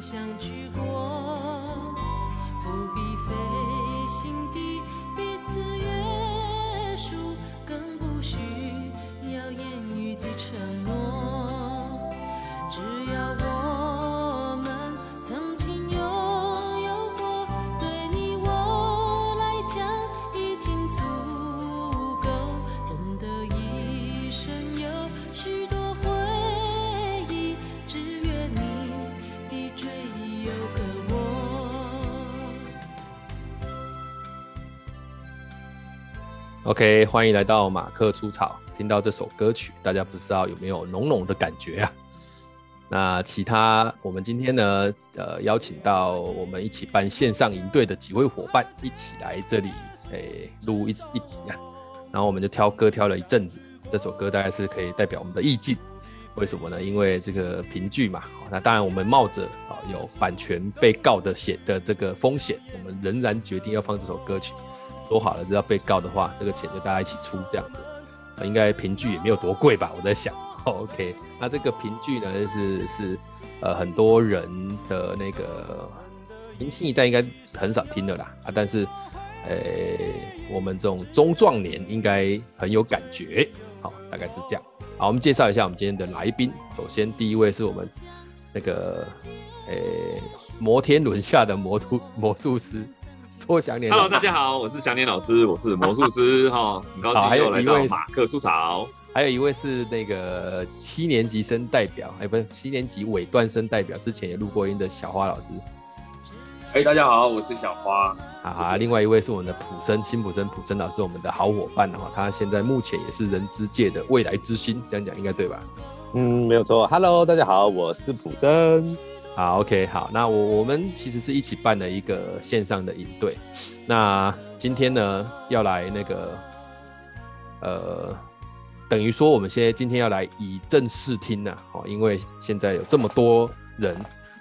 相聚过。OK，欢迎来到马克出草。听到这首歌曲，大家不知道有没有浓浓的感觉啊？那其他，我们今天呢，呃，邀请到我们一起办线上营队的几位伙伴一起来这里，诶、录一一集啊。然后我们就挑歌挑了一阵子，这首歌大概是可以代表我们的意境。为什么呢？因为这个评剧嘛。那当然，我们冒着啊有版权被告的险的这个风险，我们仍然决定要放这首歌曲。说好了，只要被告的话，这个钱就大家一起出这样子。应该评剧也没有多贵吧？我在想。OK，那这个评剧呢，是是呃很多人的那个年轻一代应该很少听的啦啊，但是呃我们这种中壮年应该很有感觉。好，大概是这样。好，我们介绍一下我们今天的来宾。首先第一位是我们那个呃摩天轮下的魔术魔术师。搓祥年，Hello，大家好，我是祥年老师，我是魔术师 哈，很高兴又来到马克出草。还有一位是那个七年级生代表，哎，不是七年级尾段生代表，之前也录过音的小花老师。哎，大家好，我是小花。哈哈，另外一位是我们的普生辛普生普生老师，我们的好伙伴哈，他现在目前也是人之界的未来之星，这样讲应该对吧？嗯，没有错。Hello，大家好，我是普生。好，OK，好，那我我们其实是一起办了一个线上的营队，那今天呢要来那个，呃，等于说我们现在今天要来以正视听呐，哦，因为现在有这么多人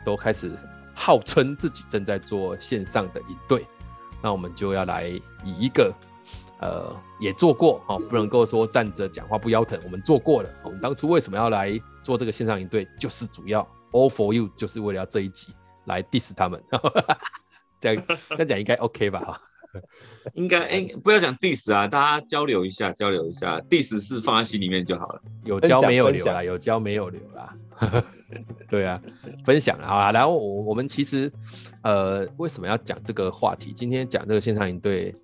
都开始号称自己正在做线上的营队，那我们就要来以一个，呃，也做过哦，不能够说站着讲话不腰疼，我们做过了，我们当初为什么要来做这个线上营队，就是主要。All for you，就是为了要这一集来 diss 他们，这样这样讲应该 OK 吧？应该哎，不要讲 diss 啊，大家交流一下，交流一下，diss 是放在心里面就好了。有交没有留啦，有交没有留啦。对啊，分享好啊。然后我我们其实呃，为什么要讲这个话题？今天讲这个线上营队，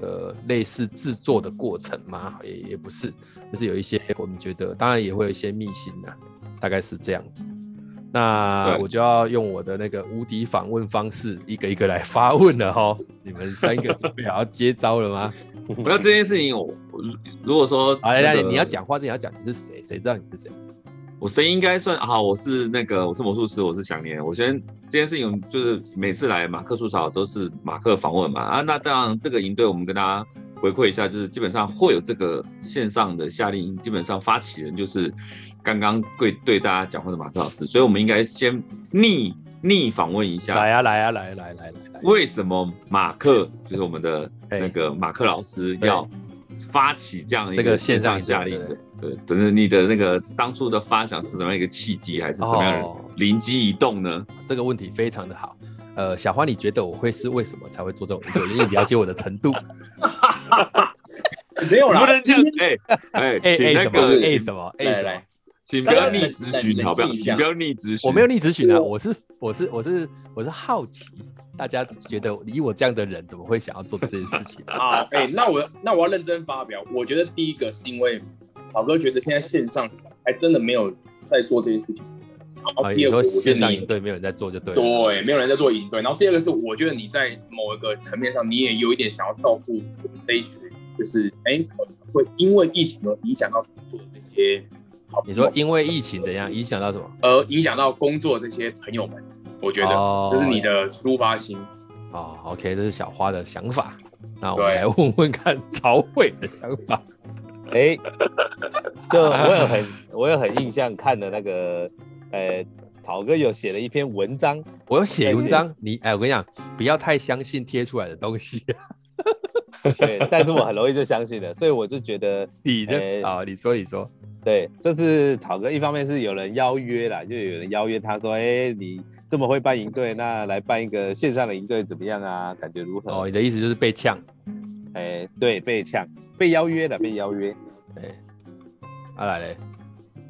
呃，类似制作的过程嘛？也也不是，就是有一些我们觉得，当然也会有一些秘辛呐，大概是这样子。那我就要用我的那个无敌访问方式，一个一个来发问了哈。你们三个准备好要接招了吗？不要这件事情，我如果说，来来来，你要讲话之前要讲你是谁，谁知道你是谁？我声音应该算好，我是那个我是魔术师，我是想念。我先这件事情就是每次来马克出草都是马克访问嘛啊，那这样这个营队我们跟大家回馈一下，就是基本上会有这个线上的夏令营，基本上发起人就是。刚刚对对大家讲话的马克老师，所以我们应该先逆逆访问一下。来啊来啊来来来来，为什么马克就是我们的那个马克老师要发起这样一个线上夏令营？对，就是你的那个当初的发想是怎么样一个契机，还是什么样的灵机一动呢？哦，这个问题非常的好。呃，小花，你觉得我会是为什么才会做这种工作？因为你了解我的程度。没有啦，不能这样。哎哎哎，请那个哎什么哎什么？请不要逆直询，好不好？请不要逆直询。我没有逆直询啊，我是我是我是我是好奇，大家觉得以我这样的人，怎么会想要做这件事情啊？哎、欸，那我那我要认真发表。我觉得第一个是因为老哥觉得现在线上还真的没有在做这件事情。然后第二个，我觉得你对没有人在做就对。对，没有人在做营队。然后第二个是，我觉得你在某一个层面上，你也有一点想要照顾我们这一群，就是哎、欸，可能会因为疫情而影响到做的这些。你说因为疫情怎样影响到什么？呃，影响到工作这些朋友们，我觉得这是你的抒发心。哦，OK，这是小花的想法。那我们来问问看曹慧的想法。哎，就我有很我有很印象看的那个，呃，曹哥有写了一篇文章，我有写文章。你哎，我跟你讲，不要太相信贴出来的东西。对，但是我很容易就相信了，所以我就觉得 你的啊，你说你说。对，这是草哥，一方面是有人邀约啦，就有人邀约他说，哎、欸，你这么会办营队，那来办一个线上的营队怎么样啊？感觉如何？哦，你的意思就是被呛？哎、欸，对，被呛，被邀约了，被邀约。哎，阿来嘞？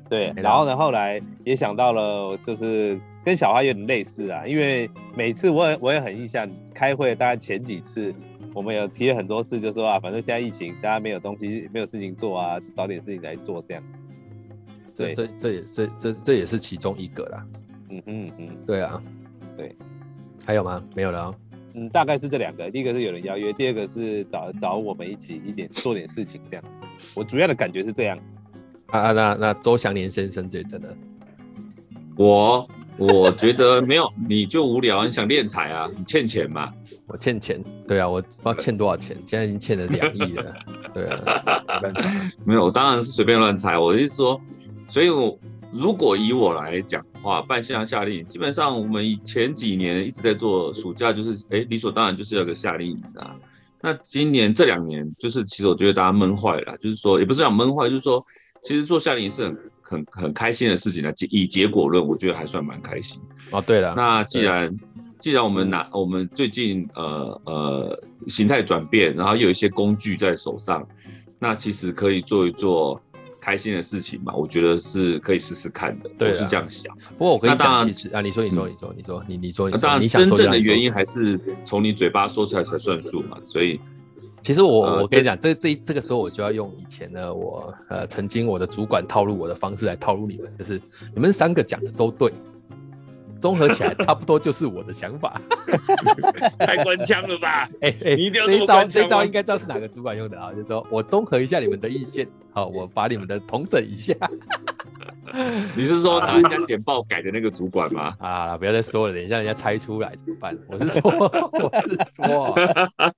对，然后呢，后来也想到了，就是跟小花有点类似啊，因为每次我也我也很印象，开会大概前几次。我们有提了很多次，就说啊，反正现在疫情，大家没有东西，没有事情做啊，找点事情来做这样。这这这也是这这也是其中一个啦。嗯嗯嗯，对啊，对。还有吗？没有了哦。嗯，大概是这两个，第一个是有人邀约，第二个是找找我们一起一点做点事情这样子。我主要的感觉是这样。啊啊，那那周祥年先生觉得呢？我。我觉得没有，你就无聊，你想敛财啊？你欠钱嘛？我欠钱，对啊，我不知道欠多少钱，现在已经欠了两亿了，对啊，没有，我当然是随便乱猜。我的意思说，所以我如果以我来讲的话，办线上夏令营，基本上我们以前几年一直在做，暑假就是哎、欸，理所当然就是要个夏令营啊。那今年这两年，就是其实我觉得大家闷坏了，就是说也不是讲闷坏，就是说其实做夏令营是很。很很开心的事情呢，以结果论，我觉得还算蛮开心。哦，对了，那既然既然我们拿我们最近呃呃形态转变，然后又有一些工具在手上，那其实可以做一做开心的事情嘛，我觉得是可以试试看的。对，我是这样想。不过我跟你讲，其实啊，你说你说你说你说你你说，当然真正的原因还是从你嘴巴说出来才算数嘛，所以。其实我我跟你讲，这这这个时候我就要用以前的，我呃曾经我的主管套路我的方式来套路你们，就是你们三个讲的都对，综合起来 差不多就是我的想法。太官腔了吧？哎哎、欸，欸、这一招这一招应该知道是哪个主管用的啊？就是说我综合一下你们的意见，好，我把你们的统整一下。你是说拿人家简报改的那个主管吗？啊，不要再说了，等一下人家猜出来怎么办？我是说，我是说，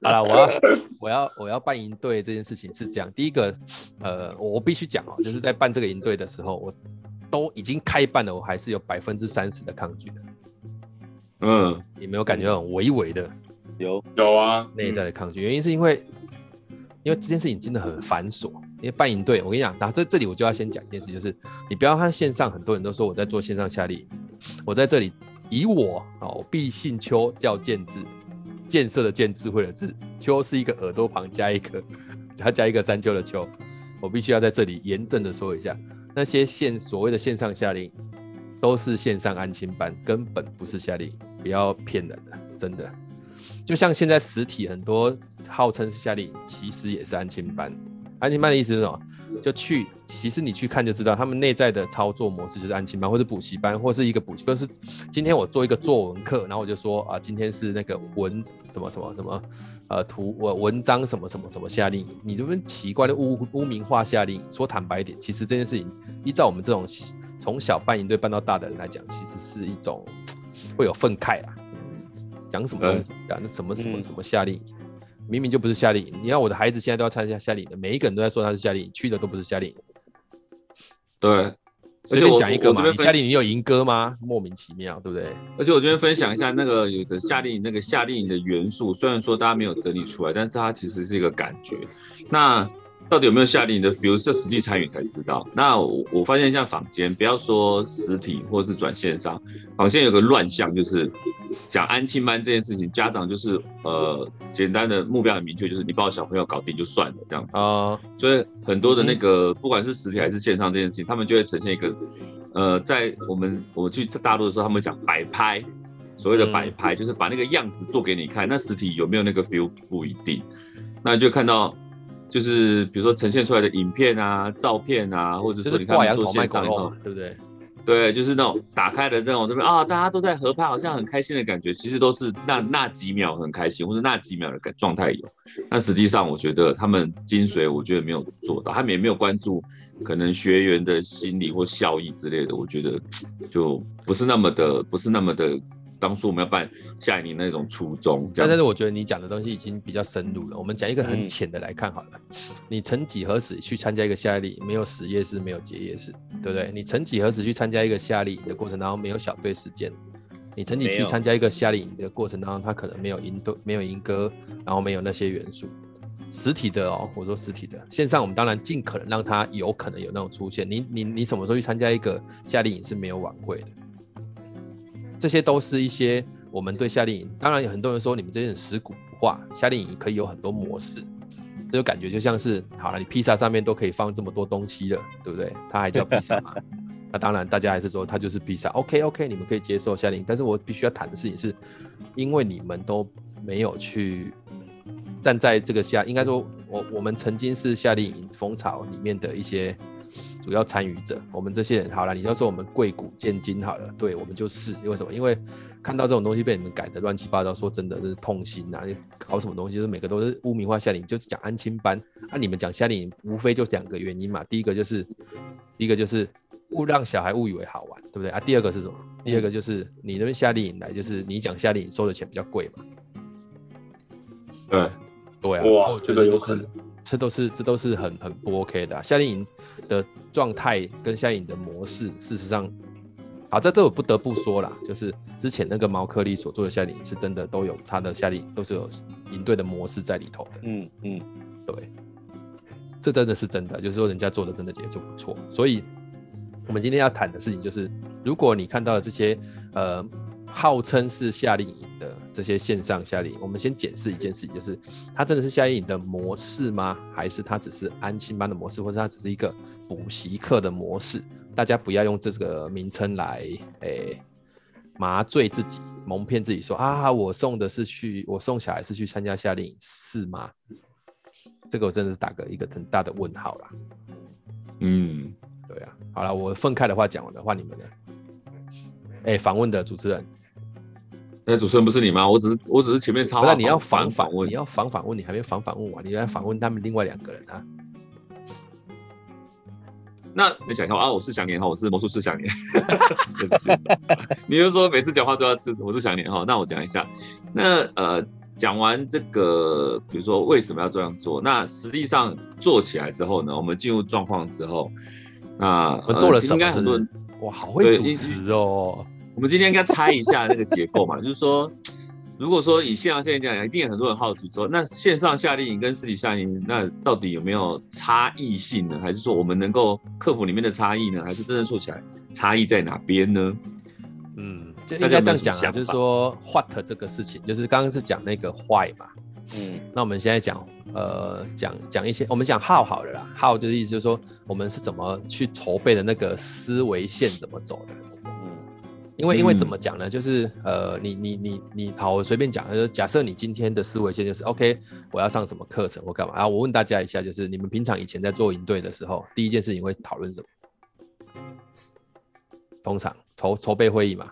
好了，我要我要我要办营队这件事情是这样，第一个，呃，我必须讲哦，就是在办这个营队的时候，我都已经开办了，我还是有百分之三十的抗拒的。嗯，你没有感觉到很微微的？有有啊，内在的抗拒，原因是因为因为这件事情真的很繁琐。因为办营队，我跟你讲，那这这里我就要先讲一件事，就是你不要看线上，很多人都说我在做线上夏令营，我在这里以我哦，毕姓邱叫建智，建设的建，智慧的智，邱是一个耳朵旁加一个，加加一个山丘的丘，我必须要在这里严正的说一下，那些线所谓的线上夏令营都是线上安亲班，根本不是夏令营，不要骗人的，真的，就像现在实体很多号称是夏令营，其实也是安亲班。安亲班的意思是什么？就去，其实你去看就知道，他们内在的操作模式就是安亲班，或是补习班，或是一个补习，就是今天我做一个作文课，然后我就说啊，今天是那个文什么什么什么，呃，图文文章什么什么什么夏令营，你这边奇怪的污污名化夏令营，说坦白一点，其实这件事情依照我们这种从小办营队办到大的人来讲，其实是一种会有愤慨啊，讲什么东西啊，那什么什么什么夏令营。明明就不是夏令营，你看我的孩子现在都要参加夏令营的，每一个人都在说他是夏令营，去的都不是夏令营。对，随便讲一个嘛，你夏令营有营歌吗？莫名其妙，对不对？而且我这边分享一下那个有的夏令营那个夏令营的元素，虽然说大家没有整理出来，但是它其实是一个感觉。那到底有没有下令营的 feel？是实际参与才知道。那我我发现像坊间，不要说实体或是转线上，坊间有个乱象，就是讲安亲班这件事情，家长就是呃简单的目标很明确，就是你把我小朋友搞定就算了这样啊。呃、所以很多的那个不管是实体还是线上这件事情，他们就会呈现一个呃，在我们我去大陆的时候，他们讲摆拍，所谓的摆拍就是把那个样子做给你看。那实体有没有那个 feel 不一定，那就看到。就是比如说呈现出来的影片啊、照片啊，或者说你看做线上，对不对？对，就是那种打开的这种这边啊，大家都在合拍，好像很开心的感觉，其实都是那那几秒很开心，或者那几秒的感状态有。但实际上，我觉得他们精髓，我觉得没有做到，他们也没有关注可能学员的心理或效益之类的，我觉得就不是那么的，不是那么的。当初我们要办夏令营那种初衷，但是我觉得你讲的东西已经比较深入了。我们讲一个很浅的来看好了。嗯、你曾几何时去参加一个夏令营，没有实验室，没有结业式，对不对？你曾几何时去参加一个夏令营的过程当中没有小队时间？你曾经去参加一个夏令营的过程当中，它可能没有营队，没有营歌，然后没有那些元素。实体的哦，我说实体的，线上我们当然尽可能让它有可能有那种出现。你你你什么时候去参加一个夏令营是没有晚会的？这些都是一些我们对夏令营，当然有很多人说你们这些人食古不化，夏令营可以有很多模式，这就感觉就像是好了，你披萨上面都可以放这么多东西了，对不对？它还叫披萨吗？那当然，大家还是说它就是披萨。OK OK，你们可以接受夏令营，但是我必须要谈的事情是，因为你们都没有去站在这个夏，应该说我我们曾经是夏令营风潮里面的一些主要参与者。我们这些人好了，你要说我们贵古贱今好了，对我们就是因为什么？因为看到这种东西被你们改的乱七八糟，说真的是痛心呐！你搞什么东西，就是每个都是污名化夏令营，就是讲安亲班。那、啊、你们讲夏令营，无非就两个原因嘛。第一个就是，第一个就是。误让小孩误以为好玩，对不对啊？第二个是什么？第二个就是你那边夏令营来，就是你讲夏令营收的钱比较贵嘛。对，对啊。哇，这个有可能。这都是这都是很很不 OK 的啊。夏令营的状态跟夏令营的模式，事实上，啊，在这我不得不说啦，就是之前那个毛克利所做的夏令营是真的都有他的夏令营都是有营队的模式在里头的。嗯嗯，对，这真的是真的，就是说人家做的真的也就不错，所以。我们今天要谈的事情就是，如果你看到的这些呃号称是夏令营的这些线上夏令营，我们先检视一件事情，就是它真的是夏令营的模式吗？还是它只是安亲班的模式，或者它只是一个补习课的模式？大家不要用这个名称来诶、欸、麻醉自己，蒙骗自己说啊，我送的是去，我送小孩是去参加夏令营，是吗？这个我真的是打个一个很大的问号啦。嗯。对啊，好了，我分开的话讲完的话你们呢。哎，访问的主持人，那主持人不是你吗？我只是我只是前面插话。那你要反反问，你要反反问，你还没反反问完，你要反问他们另外两个人啊。那你想一下啊，我是想年哈，我是魔术师祥年。你就说每次讲话都要我是想年哈，那我讲一下，那呃。讲完这个，比如说为什么要这样做？那实际上做起来之后呢？我们进入状况之后，那我做了什么？应该很多人哇，好会主持哦。我们今天应该猜一下那个结构嘛，就是说，如果说以线上线下讲，一定有很多人好奇说，那线上夏令营跟实体夏令营，那到底有没有差异性呢？还是说我们能够克服里面的差异呢？还是真正做起来差异在哪边呢？嗯。就应该这样讲啊，就是说 what 这个事情，就是刚刚是讲那个 why 嘛，嗯，那我们现在讲，呃，讲讲一些，我们讲 how 好了啦，how 就是意思就是说，我们是怎么去筹备的那个思维线怎么走的，嗯，因为因为怎么讲呢？就是呃，你你你你，好，我随便讲，就是假设你今天的思维线就是 OK，我要上什么课程或干嘛啊？我问大家一下，就是你们平常以前在做营队的时候，第一件事情会讨论什么？通常筹筹备会议嘛，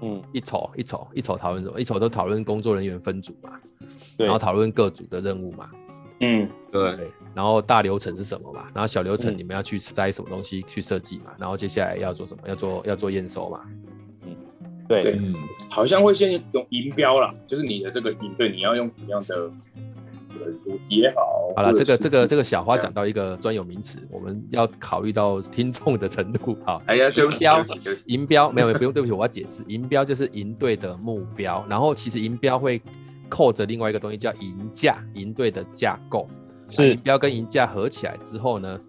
嗯，一筹一筹一筹讨论什么？一筹都讨论工作人员分组嘛，对，然后讨论各组的任务嘛，嗯，对，然后大流程是什么嘛？然后小流程你们要去塞什么东西去设计嘛？然后接下来要做什么？要做要做验收嘛，嗯，对，嗯，好像会先用银标啦，就是你的这个银队你要用什么样的？主题也好，好了，这个这个这个小花讲到一个专有名词，我们要考虑到听众的程度。好，哎呀，对不起，营标，营标没有，不用，对不起，我要解释，银标就是银队的目标，然后其实银标会扣着另外一个东西叫银价，银队的架构，是银标跟银价合起来之后呢，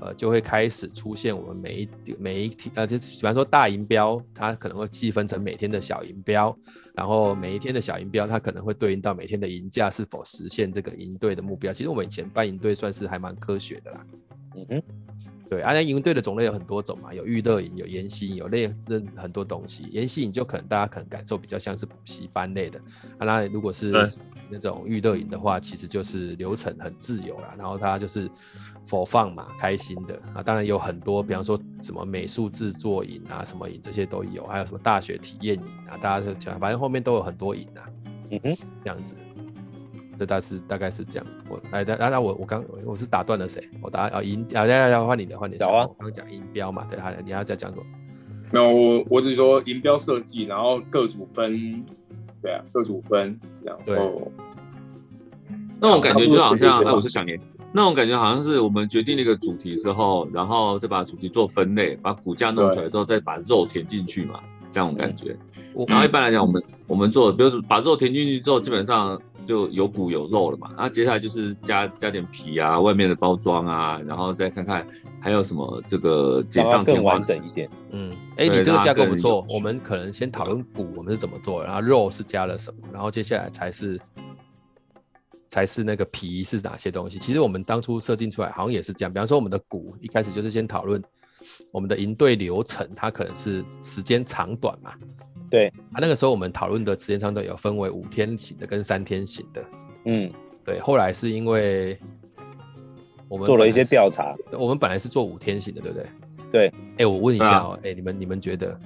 呃，就会开始出现我们每一每一天，呃，就比方说大银标，它可能会细分成每天的小银标，然后每一天的小银标，它可能会对应到每天的银价是否实现这个银队的目标。其实我们以前办银队算是还蛮科学的啦。嗯哼，对，啊，那银队的种类有很多种嘛，有娱乐营，有研习营，有类认很多东西。研习营就可能大家可能感受比较像是补习班类的，啊，那如果是那种娱乐营的话，其实就是流程很自由啦，然后它就是。for fun 嘛，开心的啊，当然有很多，比方说什么美术制作营啊，什么营这些都有，还有什么大学体验营啊，大家就讲，反正后面都有很多营啊，嗯哼，这样子，这大是大概是这样。我哎，那那我我刚我是打断了谁？我打啊营啊，要要换你的换你的。我刚讲营标嘛，对，好的，你要再讲什么？没有，我我只是说营标设计，然后各组分，对啊，各组分，然后对那种感觉就好像，哎，我是想念。那种感觉好像是我们决定了一个主题之后，然后再把主题做分类，把骨架弄出来之后，再把肉填进去嘛。这种感觉。我然后一般来讲，我们我们做，比如说把肉填进去之后，基本上就有骨有肉了嘛。然后接下来就是加加点皮啊，外面的包装啊，然后再看看还有什么这个锦上添花完整一点。嗯，哎，你这个架构不错。我们可能先讨论骨我们是怎么做，然后肉是加了什么，然后接下来才是才是那个皮是哪些东西。其实我们当初设计出来好像也是这样。比方说我们的骨一开始就是先讨论我们的营队流程，它可能是时间长短嘛。对啊，那个时候我们讨论的时间长短有分为五天型的跟三天型的。嗯，对。后来是因为我们做了一些调查，我们本来是做五天型的，对不对？对。哎，我问一下哦，哎、啊，你们你们觉得，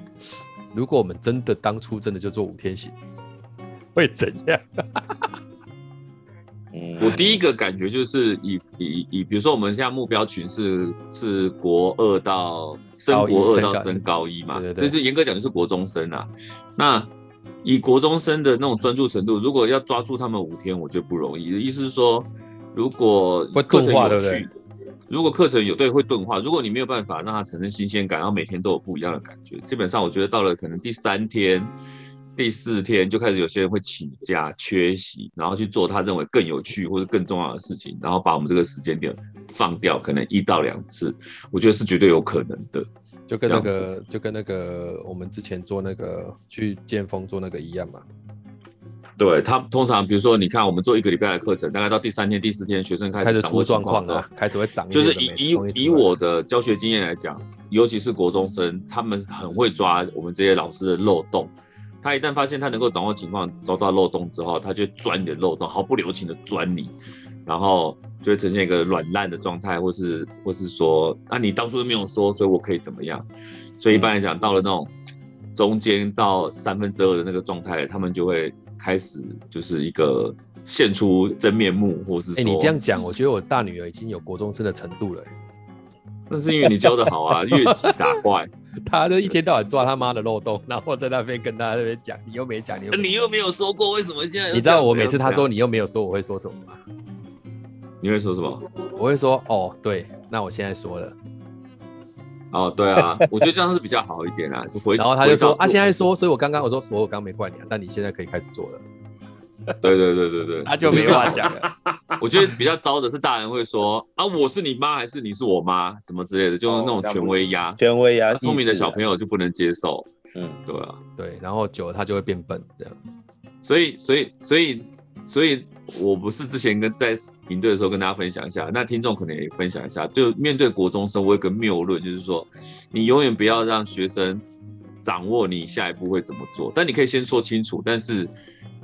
如果我们真的当初真的就做五天型，会怎样？嗯，我第一个感觉就是以以以，比如说我们现在目标群是是国二到升国二到升高一嘛，对对对，所以就严格讲就是国中生啊。那以国中生的那种专注程度，如果要抓住他们五天，我觉得不容易。意思是说，如果课程有趣，如果课程有对会钝化，如果你没有办法让他产生新鲜感，然后每天都有不一样的感觉，基本上我觉得到了可能第三天。第四天就开始有些人会请假缺席，然后去做他认为更有趣或者更重要的事情，然后把我们这个时间点放掉，可能一到两次，我觉得是绝对有可能的。就跟那个就跟那个我们之前做那个去剑锋做那个一样嘛。对，他通常比如说你看我们做一个礼拜的课程，大概到第三天、第四天，学生开始出状况了，开始会长。就是以以以我的教学经验来讲，尤其是国中生，他们很会抓我们这些老师的漏洞。他一旦发现他能够掌握情况，找到漏洞之后，他就钻你的漏洞，毫不留情的钻你，然后就会呈现一个软烂的状态，或是或是说，啊，你当初都没有说，所以我可以怎么样？所以一般来讲，到了那种中间到三分之二的那个状态，他们就会开始就是一个现出真面目，或是说，哎、欸，你这样讲，我觉得我大女儿已经有国中生的程度了。那是因为你教的好啊，越级打怪。他就一天到晚抓他妈的漏洞，然后在那边跟他那边讲，你又没讲，你又你又没有说过，为什么现在？你知道我每次他说你又没有说，我会说什么吗？你会说什么？我会说哦，对，那我现在说了。哦，对啊，我觉得这样是比较好一点啊，就回。然后他就说啊，现在说，所以我刚刚我说，所以我刚刚没怪你啊，但你现在可以开始做了。对对对对对，他就没话讲了。我觉得比较糟的是，大人会说啊，我是你妈还是你是我妈，什么之类的，就是那种权威压。权威压，聪明的小朋友就不能接受。嗯，对啊，对，然后久了他就会变笨，这样。所以，所以，所以，所以我不是之前跟在营队的时候跟大家分享一下，那听众可能也分享一下，就面对国中生，我有个谬论，就是说，你永远不要让学生掌握你下一步会怎么做，但你可以先说清楚，但是。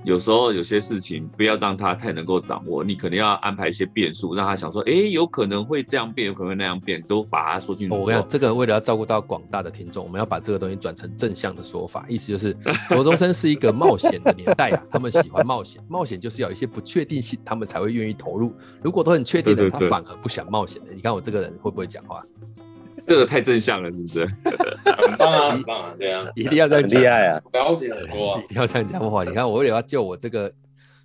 有时候有些事情不要让他太能够掌握，你可能要安排一些变数，让他想说，哎，有可能会这样变，有可能会那样变，都把它说清楚。我跟你讲，这个为了要照顾到广大的听众，我们要把这个东西转成正向的说法，意思就是 国中生是一个冒险的年代啊，他们喜欢冒险，冒险就是要有一些不确定性，他们才会愿意投入。如果都很确定的，对对对，他反而不想冒险的。你看我这个人会不会讲话？这个太正向了，是不是？很棒啊，很棒啊，对啊，一定要这样厉害啊，了解很多啊，一定要这样讲话。你看，我为了要救我这个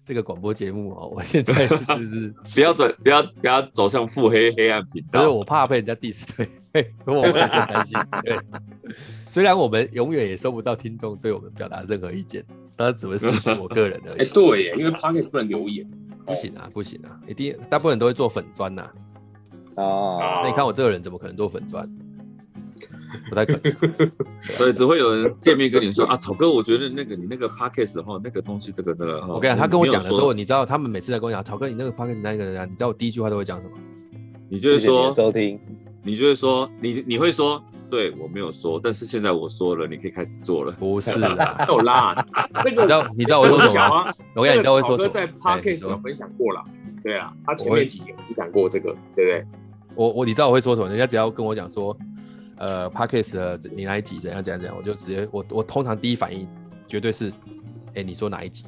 这个广播节目哦，我现在是不是 不要走，不要不要走向腹黑黑暗频道？因为我怕被人家 diss，对，我会很担心。对，虽然我们永远也收不到听众对我们表达任何意见，但是只会是我个人而已。哎，对耶，因为 Podcast 不能留言，不行啊，不行啊，一定大部分人都会做粉专呐。哦，那你看我这个人怎么可能做粉钻？不太可能，所以只会有人见面跟你说啊，草哥，我觉得那个你那个 podcast 哈，那个东西这个那个，我跟你讲，他跟我讲的时候，你知道他们每次在跟我讲，草哥你那个 podcast 那个人，你知道我第一句话都会讲什么？你就会说收听，你就会说你你会说，对我没有说，但是现在我说了，你可以开始做了。不是啦，有啦，这个你知道你知道我说什么吗？我跟你讲，你知道我说什么？在 podcast 有分享过了，对啊，他前面几年有讲过这个，对不对？我我你知道我会说什么？人家只要跟我讲说。呃 p a c k a g e 你哪一集怎样怎样怎样，我就直接我我通常第一反应绝对是，哎、欸，你说哪一集？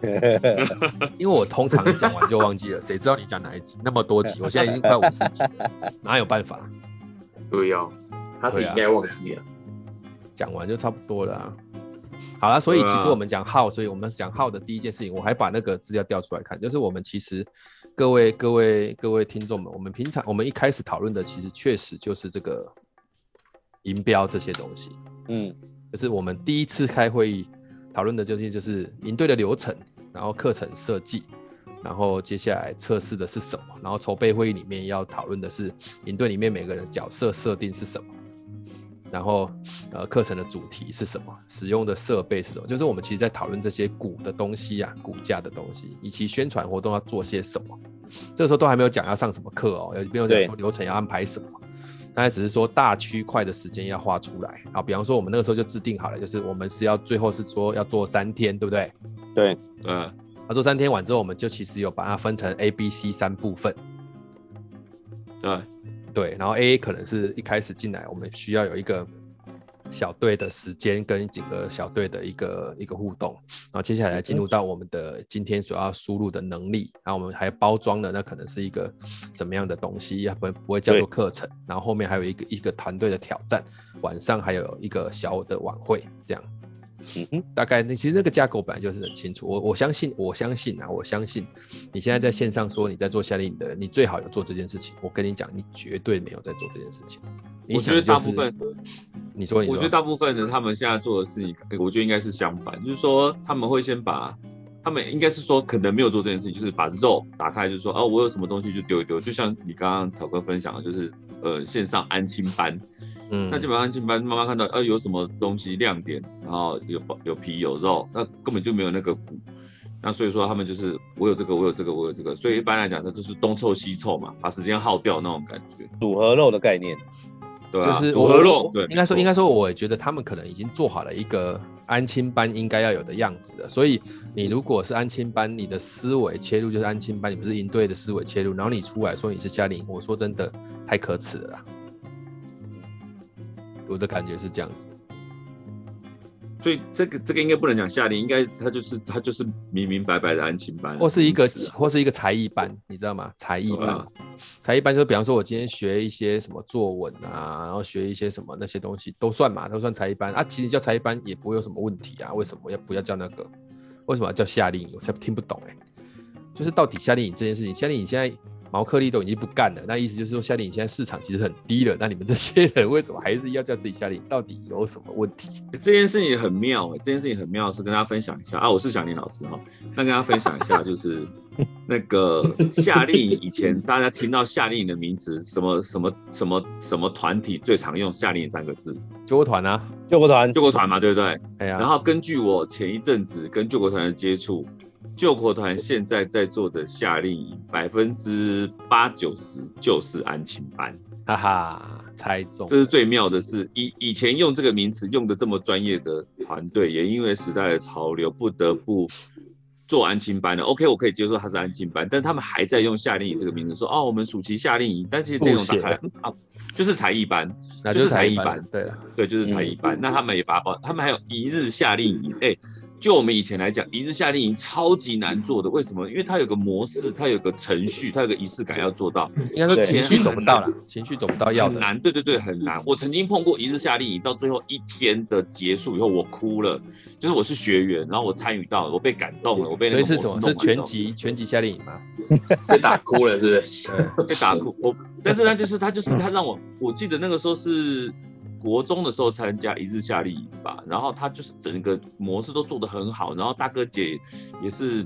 因为我通常讲完就忘记了，谁知道你讲哪一集？那么多集，我现在已经快五十集了，哪有办法？对哦，他自己应该忘记了。讲完就差不多了、啊。好了，所以其实我们讲号，所以我们讲号的第一件事情，我还把那个资料调出来看，就是我们其实各位各位各位听众们，我们平常我们一开始讨论的，其实确实就是这个。银标这些东西，嗯，就是我们第一次开会议讨论的究竟就是营队的流程，然后课程设计，然后接下来测试的是什么，然后筹备会议里面要讨论的是营队里面每个人角色设定是什么。然后，呃，课程的主题是什么？使用的设备是什么？就是我们其实在讨论这些骨的东西呀、啊，骨架的东西，以及宣传活动要做些什么。这个时候都还没有讲要上什么课哦，也没有讲说流程要安排什么。大概只是说大区块的时间要画出来。啊，比方说我们那个时候就制定好了，就是我们是要最后是说要做三天，对不对？对，嗯。他做三天完之后，我们就其实有把它分成 A、B、C 三部分。对。对，然后 AA 可能是一开始进来，我们需要有一个小队的时间跟几个小队的一个一个互动，然后接下来进入到我们的今天所要输入的能力，然后我们还包装了那可能是一个什么样的东西，不不会叫做课程，然后后面还有一个一个团队的挑战，晚上还有一个小的晚会，这样。嗯哼，大概那其实那个架构本来就是很清楚。我我相信，我相信啊，我相信你现在在线上说你在做夏令营的人，你最好有做这件事情。我跟你讲，你绝对没有在做这件事情。我觉得大部分，你说，你说，我觉得大部分的他们现在做的事情，我觉得应该是相反，就是说他们会先把，他们应该是说可能没有做这件事情，就是把肉打开，就是说哦，我有什么东西就丢一丢，就像你刚刚草哥分享的，就是呃线上安亲班。嗯，那基本上安亲班妈妈看到，呃，有什么东西亮点，然后有有皮有肉，那根本就没有那个骨，那所以说他们就是我有这个，我有这个，我有这个，所以一般来讲，它就是东凑西凑嘛，把时间耗掉那种感觉，组合肉的概念，对啊，就是组合肉，对，应该说应该说，我也觉得他们可能已经做好了一个安亲班应该要有的样子了，所以你如果是安亲班，你的思维切入就是安亲班，你不是营队的思维切入，然后你出来说你是夏令营，我说真的太可耻了啦。我的感觉是这样子，所以这个这个应该不能讲夏令，应该他就是他就是明明白白的安亲班，或是一个或是一个才艺班，你知道吗？才艺班，啊、才艺班就是比方说，我今天学一些什么作文啊，然后学一些什么那些东西都算嘛，都算才艺班啊。其实叫才艺班也不会有什么问题啊，为什么要不要叫那个？为什么要叫夏令营？我才听不懂哎、欸，就是到底夏令营这件事情，夏令营现在。毛克利都已经不干了，那意思就是说夏令营现在市场其实很低了，那你们这些人为什么还是要叫自己夏令营？到底有什么问题？这件事情很妙，这件事情很妙，是跟大家分享一下啊，我是小林老师哈，那跟大家分享一下，就是 那个夏令营以前大家听到夏令营的名词，什么什么什么什么团体最常用夏令营三个字？救国团啊，救国团，救国团嘛，对不对？哎呀，然后根据我前一阵子跟救国团的接触。救国团现在在做的夏令营，百分之八九十就是安亲班，哈哈，猜中。这是最妙的是，以以前用这个名词用的这么专业的团队，也因为时代的潮流，不得不做安亲班的。OK，我可以接受它是安亲班，但他们还在用夏令营这个名字说，哦，我们暑期夏令营，但是内容打开啊，就是才艺班，那就是才艺班，班，对对，就是才艺班。嗯、那他们也把它报，他们还有一日夏令营，哎、欸。就我们以前来讲，一日夏令营超级难做的，为什么？因为它有个模式，它有个程序，它有个仪式感要做到。应该说情绪走不到了，情绪走不到要的。很难，对对对，很难。我曾经碰过一日夏令营，到最后一天的结束以后，我哭了。就是我是学员，然后我参与到了，我被感动了，我被那个所以是什么？是全集全集夏令营吗？被打哭了，是不是？被打哭。我，但是呢，就是他，就是他让我，我记得那个时候是。国中的时候参加一日夏令营吧，然后他就是整个模式都做得很好，然后大哥姐也是，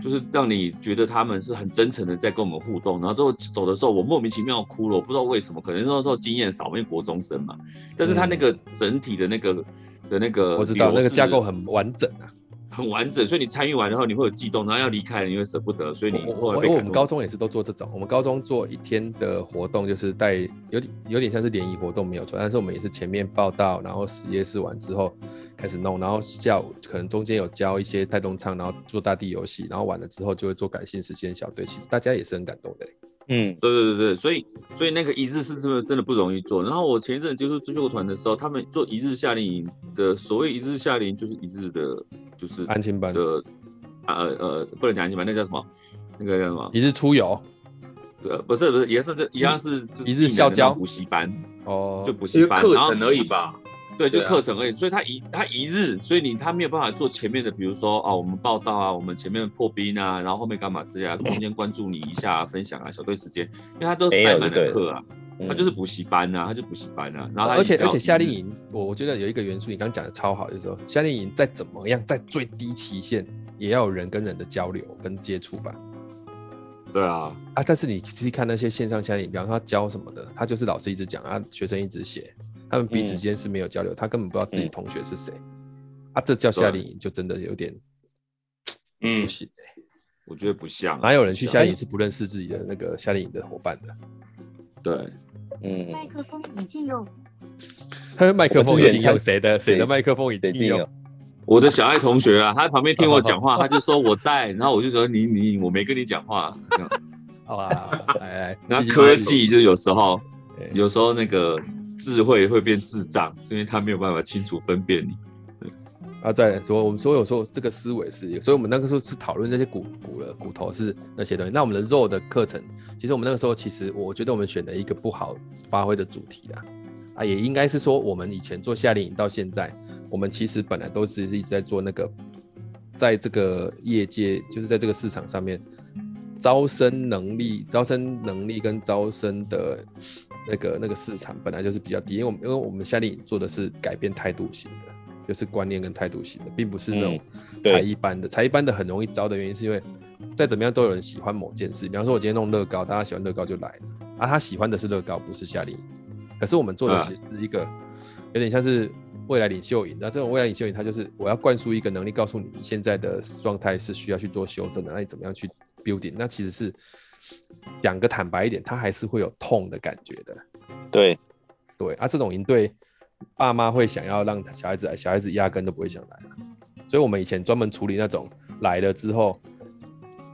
就是让你觉得他们是很真诚的在跟我们互动，然后最后走的时候我莫名其妙哭了，我不知道为什么，可能那时候经验少，因为国中生嘛，但是他那个整体的那个、嗯、的那个，我知道那个架构很完整啊。很完整，所以你参与完然后，你会有悸动，然后要离开了，你会舍不得，所以你我们高中也是都做这种，我们高中做一天的活动，就是带有点有点像是联谊活动没有错，但是我们也是前面报道，然后实验室完之后开始弄，然后下午可能中间有教一些带动唱，然后做大地游戏，然后完了之后就会做感性时间小队，其实大家也是很感动的。嗯，对对对对，所以所以那个一日是是不是真的不容易做？然后我前一阵接触救国团的时候，他们做一日夏令营的，所谓一日夏令营就是一日的，就是安亲班的，呃呃，不能讲安亲班，那叫什么？那个叫什么？一日出游？呃，不是不是，也是这一样是一日校交补习班哦，就补习班课程而已吧。对，就课程而已，所以他一他一日，所以你他没有办法做前面的，比如说哦，我们报道啊，我们前面破冰啊，然后后面干嘛之类啊，中间关注你一下、啊、分享啊，小队时间，因为他都塞满了课啊，他就是补习班呐、啊，他就补习班呐、啊。然后他而且而且夏令营，我我觉得有一个元素，你刚刚讲的超好，就是说夏令营再怎么样，在最低期限也要有人跟人的交流跟接触吧。对啊，啊，但是你仔细看那些线上夏令营，比方说他教什么的，他就是老师一直讲啊，学生一直写，他们彼此之间是没有交流，嗯、他根本不知道自己同学是谁。啊，这叫夏令营就真的有点，嗯，不行、欸、我觉得不像，哪有人去夏令营是不认识自己的那个夏令营的伙伴的？对，嗯。麦克风已禁用。他 麦克风已禁用，谁的？谁的麦克风已禁用？我的小爱同学啊，他在旁边听我讲话，他就说我在，然后我就说你你我没跟你讲话，这样子。好吧，来来，那科技就有时候，有时候那个智慧会变智障，是因为他没有办法清楚分辨你。啊，再来说，我们说有时候这个思维是，所以我们那个时候是讨论这些骨骨了骨头是那些东西。那我们的肉的课程，其实我们那个时候其实我觉得我们选了一个不好发挥的主题啊，啊，也应该是说我们以前做夏令营到现在。我们其实本来都是一直在做那个，在这个业界，就是在这个市场上面，招生能力、招生能力跟招生的那个那个市场本来就是比较低，因为我们因为我们夏令营做的是改变态度型的，就是观念跟态度型的，并不是那种才艺班的。才艺班的很容易招的原因是因为再怎么样都有人喜欢某件事，比方说我今天弄乐高，大家喜欢乐高就来了，啊，他喜欢的是乐高，不是夏令营。可是我们做的是一个有点像是。未来领袖营，那这种未来领袖营，它就是我要灌输一个能力，告诉你你现在的状态是需要去做修正的，那你怎么样去 building？那其实是讲个坦白一点，他还是会有痛的感觉的。对，对啊，这种营队，爸妈会想要让小孩子来，小孩子压根都不会想来。所以我们以前专门处理那种来了之后，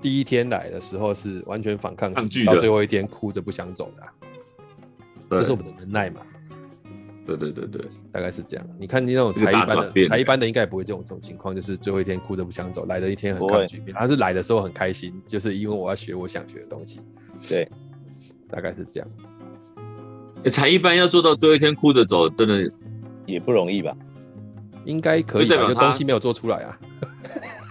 第一天来的时候是完全反抗，抗拒，到最后一天哭着不想走的，这是我们的能耐嘛。对对对对，大概是这样。你看你那种才一班的，才一班的应该也不会这种这种情况，就是最后一天哭着不想走，来的一天很抗拒。他是来的时候很开心，就是因为我要学我想学的东西。对，大概是这样。欸、才一班要做到最后一天哭着走，真的也不容易吧？应该可以吧，就东西没有做出来啊。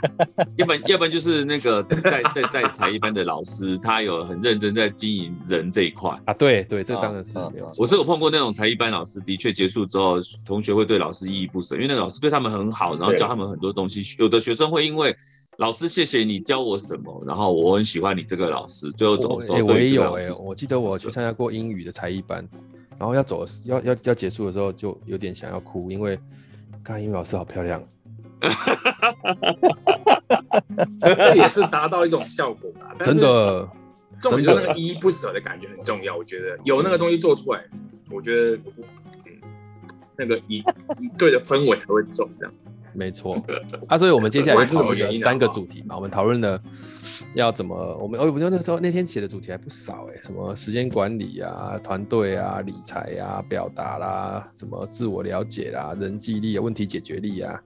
要不然，要不然就是那个在在在才艺班的老师，他有很认真在经营人这一块啊。对对，这当然是没有。我是有碰过那种才艺班老师，的确结束之后，同学会对老师依依不舍，因为那个老师对他们很好，然后教他们很多东西。有的学生会因为老师谢谢你教我什么，然后我很喜欢你这个老师，最后走的时候，我也有哎，我记得我去参加过英语的才艺班，然后要走要要要结束的时候，就有点想要哭，因为看英语老师好漂亮。这也是达到一种效果吧，真的，重点就是那个依依不舍的感觉很重要。我觉得有那个东西做出来，我觉得，嗯，那个一对的氛围才会重，这样。没错，啊，所以我们接下来讨论了三个主题嘛，我们讨论了要怎么，我们哦，我觉得那时候那天写的主题还不少哎，什么时间管理啊、团队啊、理财啊、表达啦、什么自我了解啦、人际力啊、问题解决力啊。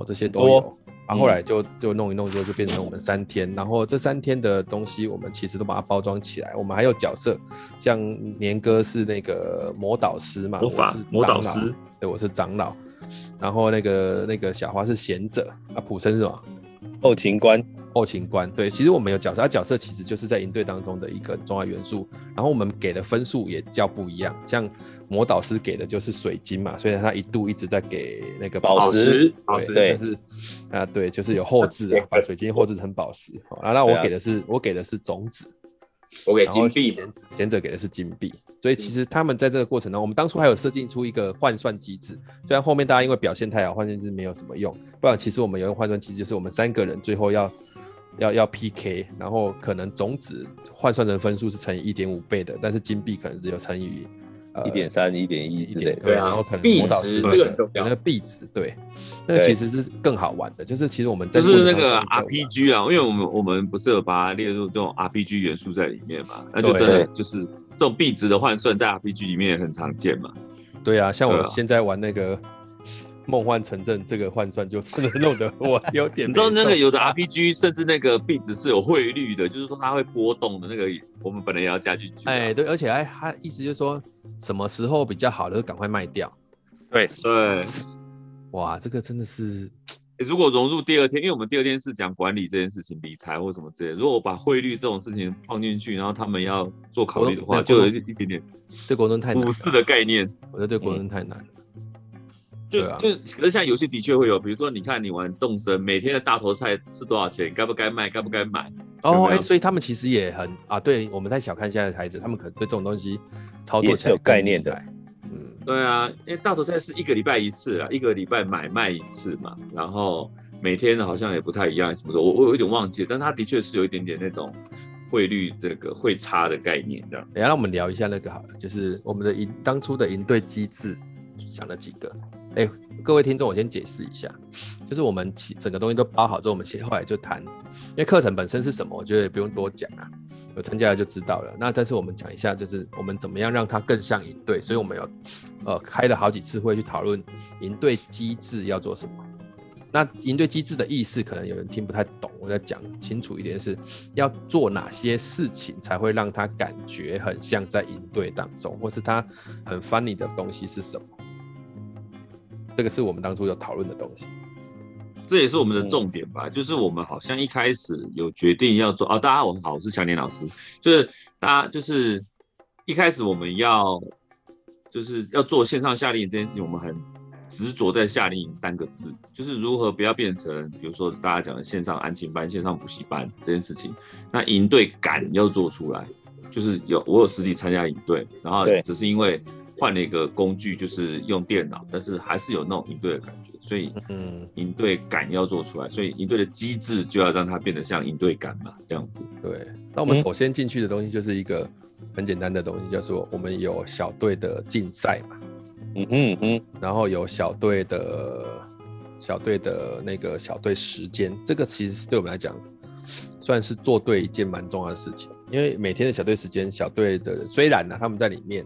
哦，这些都有，然后后来就就弄一弄之后就变成我们三天，然后这三天的东西我们其实都把它包装起来。我们还有角色，像年哥是那个魔导师嘛，魔法魔导师，对，我是长老，然后那个那个小花是贤者，啊，普生是什么？后勤官。后勤官对，其实我们有角色，他角色其实就是在营队当中的一个重要元素。然后我们给的分数也较不一样，像魔导师给的就是水晶嘛，所以他一度一直在给那个宝石，宝石对，但是啊对，就是有后置啊，把水晶后置成宝石。然后那我给的是、啊、我给的是种子。我给金币，贤者给的是金币，所以其实他们在这个过程中，我们当初还有设计出一个换算机制，虽然后面大家因为表现太好，换算机制没有什么用，不然其实我们有用换算机制，就是我们三个人最后要要要 PK，然后可能种子换算成分数是乘以一点五倍的，但是金币可能只有乘以。一点三、一点一、一点对，然后可能币值这个很重要，那个币值对，那个其实是更好玩的，就是其实我们就是那个 RPG 啊，因为我们我们不是有把它列入这种 RPG 元素在里面嘛，那就真的就是这种币值的换算在 RPG 里面也很常见嘛。对啊，像我现在玩那个。梦幻城镇这个换算就真的弄得我有点，你知道那个有的 RPG 甚至那个币值是有汇率的，就是说它会波动的那个，我们本来也要加进去。哎，对，而且还它意思就是说什么时候比较好的就赶快卖掉。对对，哇，这个真的是如果融入第二天，因为我们第二天是讲管理这件事情、理财或什么之类的。如果我把汇率这种事情放进去，然后他们要做考虑的话，就有一点点对国中太难。股市的概念，我觉得对国中太难了。就就可是现在游戏的确会有，比如说你看你玩动森，每天的大头菜是多少钱？该不该卖？该不该买？哦，哎，所以他们其实也很啊，对，我们太小看现在的孩子，他们可能对这种东西操作起来有概念的。嗯，对啊，因为大头菜是一个礼拜一次啊，一个礼拜买卖一次嘛，然后每天好像也不太一样，什么的，我我有一点忘记了，但他的确是有一点点那种汇率这个汇差的概念这样。等下让我们聊一下那个好了，就是我们的赢当初的赢对机制，想了几个。哎、各位听众，我先解释一下，就是我们其整个东西都包好之后，我们先后来就谈，因为课程本身是什么，我觉得也不用多讲啊，有参加了就知道了。那但是我们讲一下，就是我们怎么样让它更像营队，所以我们有呃开了好几次会去讨论营队机制要做什么。那营队机制的意思，可能有人听不太懂，我再讲清楚一点是，要做哪些事情才会让他感觉很像在营队当中，或是他很 funny 的东西是什么。这个是我们当初有讨论的东西，这也是我们的重点吧。就是我们好像一开始有决定要做啊，大家我好，我是强年老师，就是大家就是一开始我们要就是要做线上夏令营这件事情，我们很执着在夏令营三个字，就是如何不要变成比如说大家讲的线上安亲班、线上补习班这件事情。那营队感要做出来，就是有我有实体参加营队，然后只是因为。换了一个工具，就是用电脑，但是还是有那种营队的感觉，所以嗯，营队感要做出来，所以营队的机制就要让它变得像营队感嘛，这样子。对，那我们首先进去的东西就是一个很简单的东西，叫做我们有小队的竞赛嘛，嗯哼嗯，然后有小队的小队的那个小队时间，这个其实是对我们来讲算是做对一件蛮重要的事情，因为每天的小队时间，小队的人虽然呢他们在里面。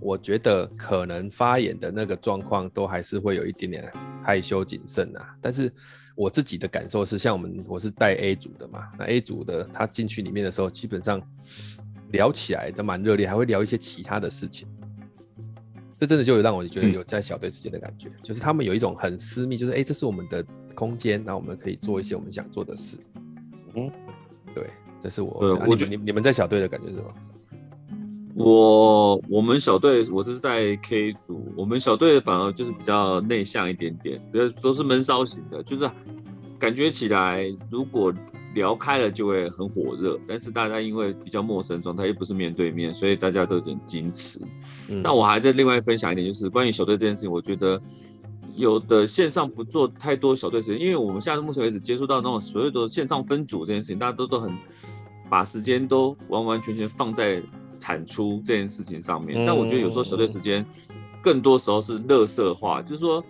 我觉得可能发言的那个状况都还是会有一点点害羞谨慎啊，但是我自己的感受是，像我们我是带 A 组的嘛，那 A 组的他进去里面的时候，基本上聊起来都蛮热烈，还会聊一些其他的事情，这真的就有让我觉得有在小队之间的感觉，嗯、就是他们有一种很私密，就是哎、欸，这是我们的空间，那我们可以做一些我们想做的事。嗯，对，这是我，呃、我觉得你你们在小队的感觉是什么？我我们小队，我这是在 K 组，我们小队反而就是比较内向一点点，都是闷骚型的，就是感觉起来如果聊开了就会很火热，但是大家因为比较陌生状态，又不是面对面，所以大家都有点矜持。那、嗯、我还在另外分享一点，就是关于小队这件事情，我觉得有的线上不做太多小队时间，因为我们现在目前为止接触到那种所有的线上分组这件事情，大家都都很把时间都完完全全放在。产出这件事情上面，但我觉得有时候小队时间，更多时候是乐色化，就是说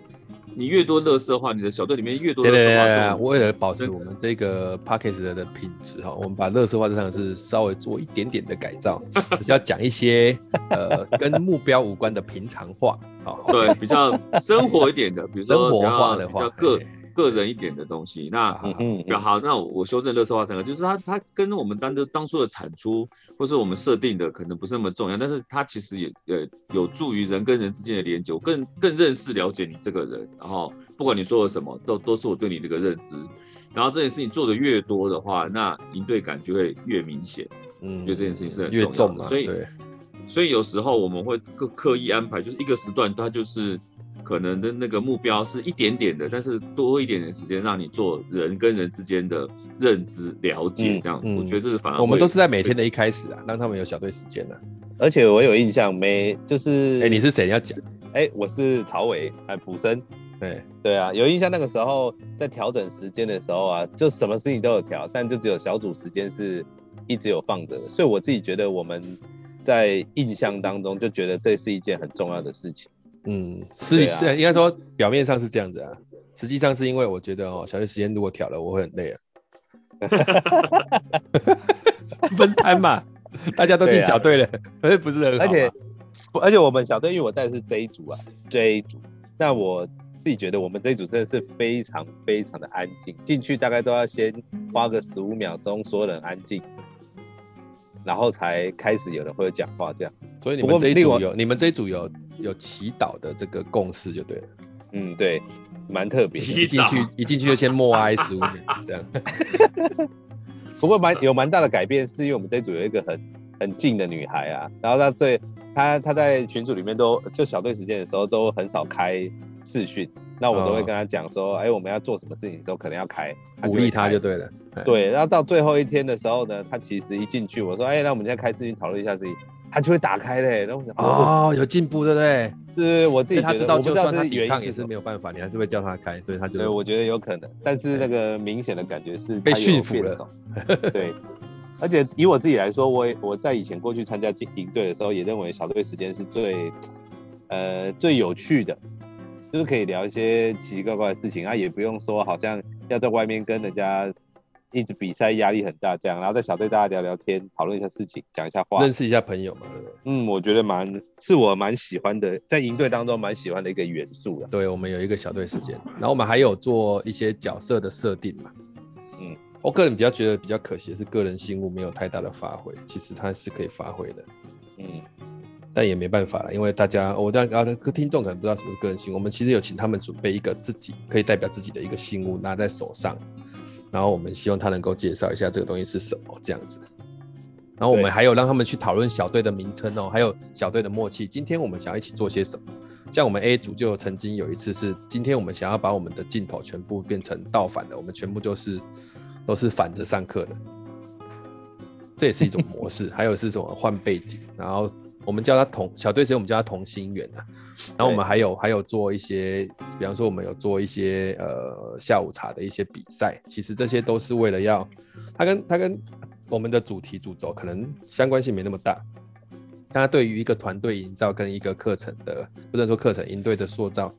你越多乐色化，你的小队里面越多乐色化。对对对，为了保持我们这个 Podcast 的品质哈，我们把乐色化这上是稍微做一点点的改造，就是要讲一些呃跟目标无关的平常话，好，对，比较生活一点的，比如说生活化的话，个个人一点的东西。那嗯嗯，好，那我修正乐色化三个，就是它它跟我们当的当初的产出。或是我们设定的可能不是那么重要，但是它其实也呃有助于人跟人之间的连接，我更更认识了解你这个人，然后不管你说了什么，都都是我对你这个认知，然后这件事情做的越多的话，那营队感就会越明显，嗯，觉得这件事情是很重要的，重所以所以有时候我们会刻刻意安排，就是一个时段，它就是。可能的那个目标是一点点的，但是多一点点时间让你做人跟人之间的认知了解，这样，嗯嗯、我觉得这是反而我们都是在每天的一开始啊，让他们有小队时间的、啊。而且我有印象，没就是，哎、欸，你是谁要讲？哎、欸，我是曹伟，哎，普生，对对啊，有印象那个时候在调整时间的时候啊，就什么事情都有调，但就只有小组时间是一直有放着的，所以我自己觉得我们在印象当中就觉得这是一件很重要的事情。嗯，是是，应该说表面上是这样子啊，实际上是因为我觉得哦，小队时间如果挑了，我会很累啊。分摊嘛，大家都进小队了，而且、啊、不是很好。而且而且我们小队，因为我带的是 J 组啊，J 组，那我自己觉得我们这一组真的是非常非常的安静，进去大概都要先花个十五秒钟，所有人安静。然后才开始有人会有讲话这样，所以你们这一组有你们这一组有有祈祷的这个共识就对了。嗯，对。蛮特别，一进去 一进去就先默哀十五年这样。不过蛮有蛮大的改变，是因为我们这组有一个很很静的女孩啊，然后她最她她在群组里面都就小队时间的时候都很少开视讯，那我都会跟她讲说，哎、哦欸，我们要做什么事情的时候可能要开，鼓励她就对了。对，然后到最后一天的时候呢，她其实一进去，我说，哎、欸，那我们现在开视讯讨论一下事情，她就会打开嘞，然后我想，哦，有进步对不对？是我自己，他知道就算他抵抗也是没有办法，你还是会叫他开，所以他就。对，我觉得有可能，但是那个明显的感觉是被驯服了。对，而且以我自己来说，我我在以前过去参加营队的时候，也认为小队时间是最呃最有趣的，就是可以聊一些奇奇怪怪的事情啊，也不用说好像要在外面跟人家。一直比赛压力很大，这样，然后在小队大家聊聊天，讨论一下事情，讲一下话，认识一下朋友嘛，对不对？嗯，我觉得蛮是我蛮喜欢的，在营队当中蛮喜欢的一个元素的。对，我们有一个小队时间，然后我们还有做一些角色的设定嘛。嗯，我个人比较觉得比较可惜的是个人信物没有太大的发挥，其实它是可以发挥的。嗯，但也没办法了，因为大家我这样啊，听众可能不知道什么是个人信物，我们其实有请他们准备一个自己可以代表自己的一个信物拿在手上。然后我们希望他能够介绍一下这个东西是什么这样子，然后我们还有让他们去讨论小队的名称哦，还有小队的默契。今天我们想要一起做些什么？像我们 A 组就曾经有一次是，今天我们想要把我们的镜头全部变成倒反的，我们全部就是都是反着上课的，这也是一种模式。还有是什么换背景，然后。我们叫他同小队时，我们叫他同心圆啊。然后我们还有还有做一些，比方说我们有做一些呃下午茶的一些比赛。其实这些都是为了要，它跟它跟我们的主题主轴可能相关性没那么大，但它对于一个团队营造跟一个课程的，不能说课程营队的塑造，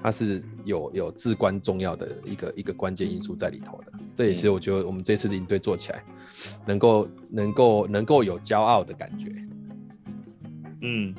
它是有有至关重要的一个一个关键因素在里头的。这也是我觉得我们这次的营队做起来能够能够能够有骄傲的感觉。嗯，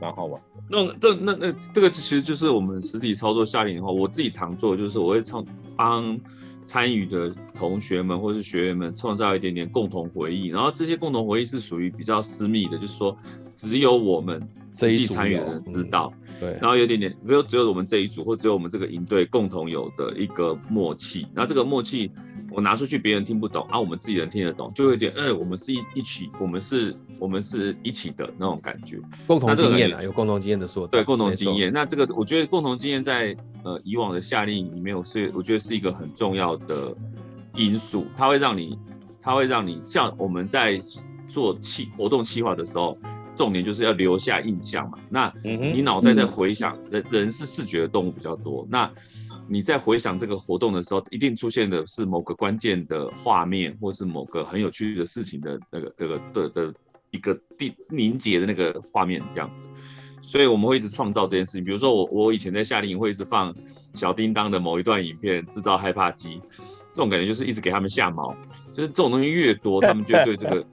蛮好玩。那这那那这个其实就是我们实体操作夏令营的话，我自己常做就是我会创帮参与的同学们或是学员们创造一点点共同回忆，然后这些共同回忆是属于比较私密的，就是说只有我们实际参与的人知道。对，然后有点点，比如只有我们这一组或只有我们这个营队共同有的一个默契，然后这个默契。我拿出去，别人听不懂啊，我们自己人听得懂，就会有点，嗯，我们是一一起，我们是，我们是一起的那种感觉，共同经验啊，有共同经验的说，对，共同经验。那这个，我觉得共同经验在呃以往的夏令营里面，我是我觉得是一个很重要的因素，它会让你，它会让你像我们在做企活动企划的时候，重点就是要留下印象嘛。那你脑袋在回想，人人是视觉的动物比较多，那。你在回想这个活动的时候，一定出现的是某个关键的画面，或是某个很有趣的事情的那个、那个的的一个地凝结的那个画面这样子。所以我们会一直创造这件事情。比如说我我以前在夏令营会一直放小叮当的某一段影片，制造害怕机，这种感觉就是一直给他们下毛。就是这种东西越多，他们就对这个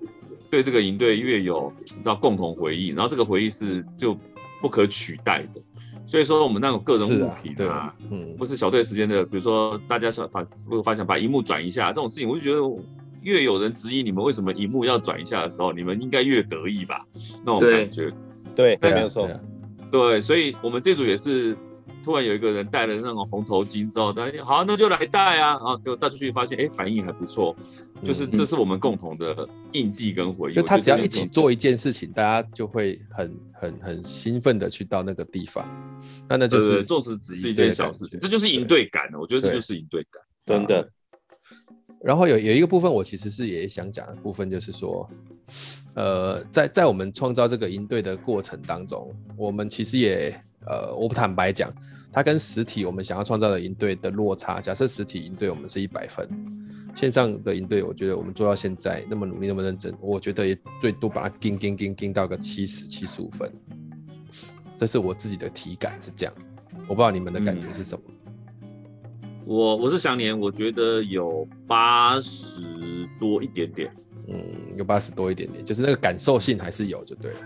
对这个营队越有你知道共同回忆，然后这个回忆是就不可取代的。所以说，我们那种个人物品啊，啊嗯，不是小队时间的，比如说大家想发，如果发想把荧幕转一下这种事情，我就觉得越有人质疑你们为什么荧幕要转一下的时候，你们应该越得意吧，那种感觉，对，对，没有错，对，所以我们这组也是突然有一个人戴了那种红头巾之后，大家好，那就来戴啊，然后就带出去发现，哎，反应还不错。就是这是我们共同的印记跟回忆。就他只要一起做一件事情，大家就会很很很兴奋的去到那个地方。那那就是做事只是一件小事情，这就是营队感。我觉得这就是营队感，真的。然后有有一个部分，我其实是也想讲的部分，就是说，呃，在在我们创造这个营队的过程当中，我们其实也呃，我不坦白讲，它跟实体我们想要创造的营队的落差。假设实体营队我们是一百分。线上的营队，我觉得我们做到现在那么努力，那么认真，我觉得也最多把它盯盯盯盯到个七十七十五分，这是我自己的体感是这样，我不知道你们的感觉是什么。嗯、我我是想年，我觉得有八十多一点点，嗯，有八十多一点点，就是那个感受性还是有就对了。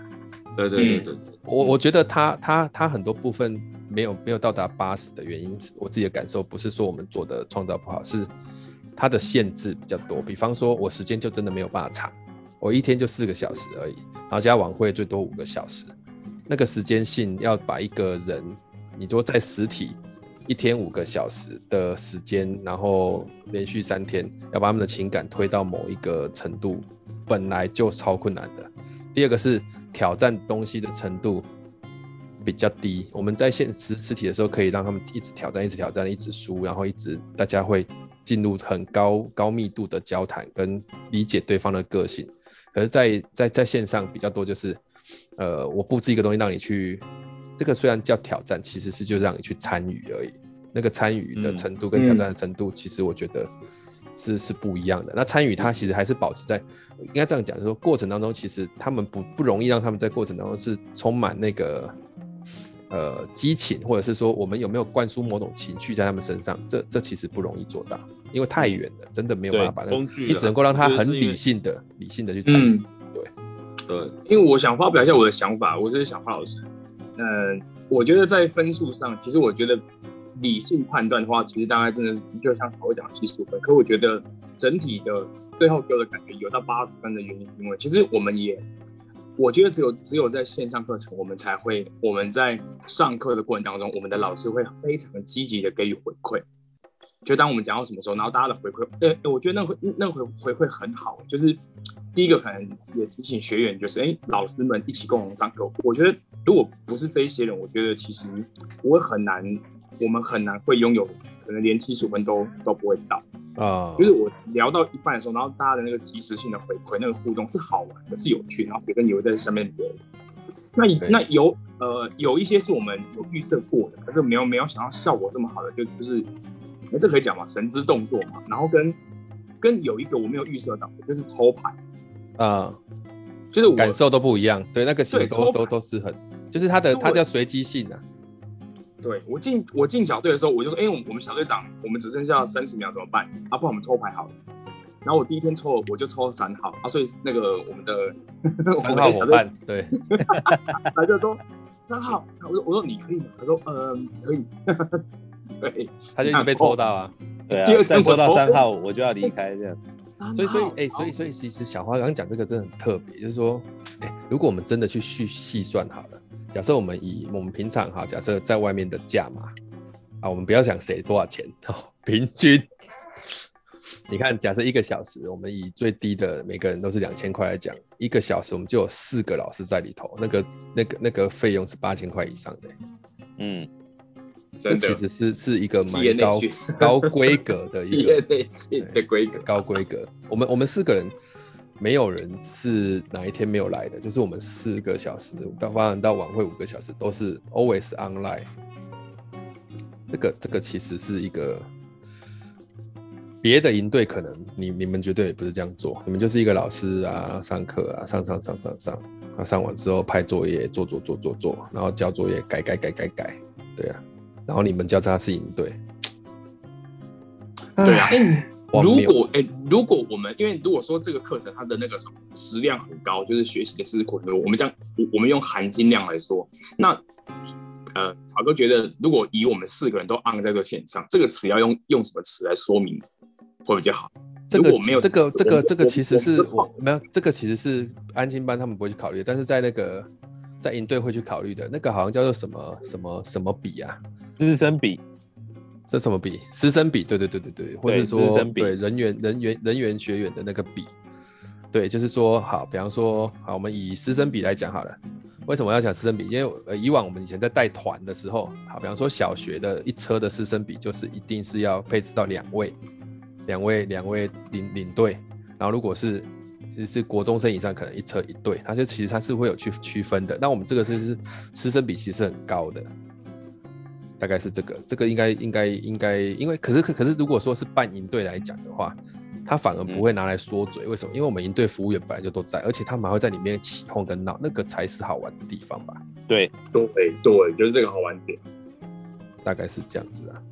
对对对对，我我觉得他他他很多部分没有没有到达八十的原因是我自己的感受，不是说我们做的创造不好，是。它的限制比较多，比方说，我时间就真的没有办法长，我一天就四个小时而已，然后加晚会最多五个小时，那个时间性要把一个人，你说在实体一天五个小时的时间，然后连续三天要把他们的情感推到某一个程度，本来就超困难的。第二个是挑战东西的程度比较低，我们在现实实体的时候可以让他们一直挑战，一直挑战，一直输，然后一直大家会进入很高高密度的交谈跟理解对方的个性。可是在，在在在线上比较多就是，呃，我布置一个东西让你去。这个虽然叫挑战，其实是就让你去参与而已。那个参与的程度跟挑战的程度，其实我觉得是、嗯、是不一样的。那参与他其实还是保持在，应该这样讲，就是说过程当中，其实他们不不容易让他们在过程当中是充满那个呃激情，或者是说我们有没有灌输某种情绪在他们身上，这这其实不容易做到，因为太远了，真的没有办法把那个工具，你只能够让他很理性的理性的去参与。嗯、对对，因为我想发表一下我的想法，我是小花老师。嗯，我觉得在分数上，其实我觉得理性判断的话，其实大概真的就像我讲七十五分。可我觉得整体的最后给我的感觉有到八十分的原因，因为其实我们也，我觉得只有只有在线上课程，我们才会我们在上课的过程当中，我们的老师会非常积极的给予回馈。就当我们讲到什么时候，然后大家的回馈，呃，我觉得那回那回回馈很好，就是。第一个可能也提醒学员，就是哎、老师们一起共同上课。我觉得如果不是非协人，我觉得其实我很难，我们很难会拥有，可能连七十五分都都不会到啊。Uh, 就是我聊到一半的时候，然后大家的那个即时性的回馈，那个互动是好玩的，是有趣，然后别人也会在上面留。那那有呃有一些是我们有预设过的，可是没有没有想到效果这么好的，就就是哎、欸，这可以讲嘛，神之动作嘛。然后跟跟有一个我没有预设到的，就是抽牌。啊、uh,，就是我感受都不一样，对，那个其实都都都是很，就是它的它叫随机性啊。对我进我进小队的时候，我就说，哎、欸，我我们小队长，我们只剩下三十秒怎么办？啊，不然我们抽牌好了。然后我第一天抽了，我就抽了三号啊，所以那个我们的三号 伙伴，对，他就说三号，我说我说你可以吗？他说嗯、呃、可以，对，他就一直被抽到啊，对啊，第二天抽到三号我就要离开这样。所以，所以，哎、欸，所以，所以，其实小花刚刚讲这个真的很特别，就是说，哎、欸，如果我们真的去细细算好了，假设我们以我们平常哈，假设在外面的价码啊，我们不要想谁多少钱哦，平均，你看，假设一个小时，我们以最低的每个人都是两千块来讲，一个小时我们就有四个老师在里头，那个、那个、那个费用是八千块以上的，嗯。这其实是是一个蛮高高规格的一个的规格，高规格。我们我们四个人，没有人是哪一天没有来的，就是我们四个小时到发展到晚会五个小时都是 always online。这个这个其实是一个别的营队可能你你们绝对也不是这样做，你们就是一个老师啊，上课啊，上上上上上，啊上完之后拍作业做做做做做，然后交作业改改改改改，对啊。然后你们叫他是营队，对啊。如果哎，如果我们因为如果说这个课程它的那个什么质量很高，就是学习的知识库，我们这样我们用含金量来说，那呃，草哥觉得如果以我们四个人都 on 在这个线上，这个词要用用什么词来说明会比较好？这个没有这个这个这个其实是我没有这个其实是安心班他们不会去考虑，但是在那个在营队会去考虑的那个好像叫做什么什么什么比啊？师生比，这什么比？师生比，对对对对对，或者说对人员人员人员学员的那个比，对，就是说好，比方说好，我们以师生比来讲好了。为什么要讲师生比？因为呃，以往我们以前在带团的时候，好，比方说小学的一车的师生比，就是一定是要配置到两位，两位两位领领队，然后如果是是国中生以上，可能一车一队，它就其实它是会有去区分的。那我们这个是是师生比，其实是很高的。大概是这个，这个应该应该应该，因为可是可可是，如果说是办营队来讲的话，他反而不会拿来说嘴，为什么？因为我们营队服务员本来就都在，而且他们还会在里面起哄跟闹，那个才是好玩的地方吧？对对对，就是这个好玩点，大概是这样子啊。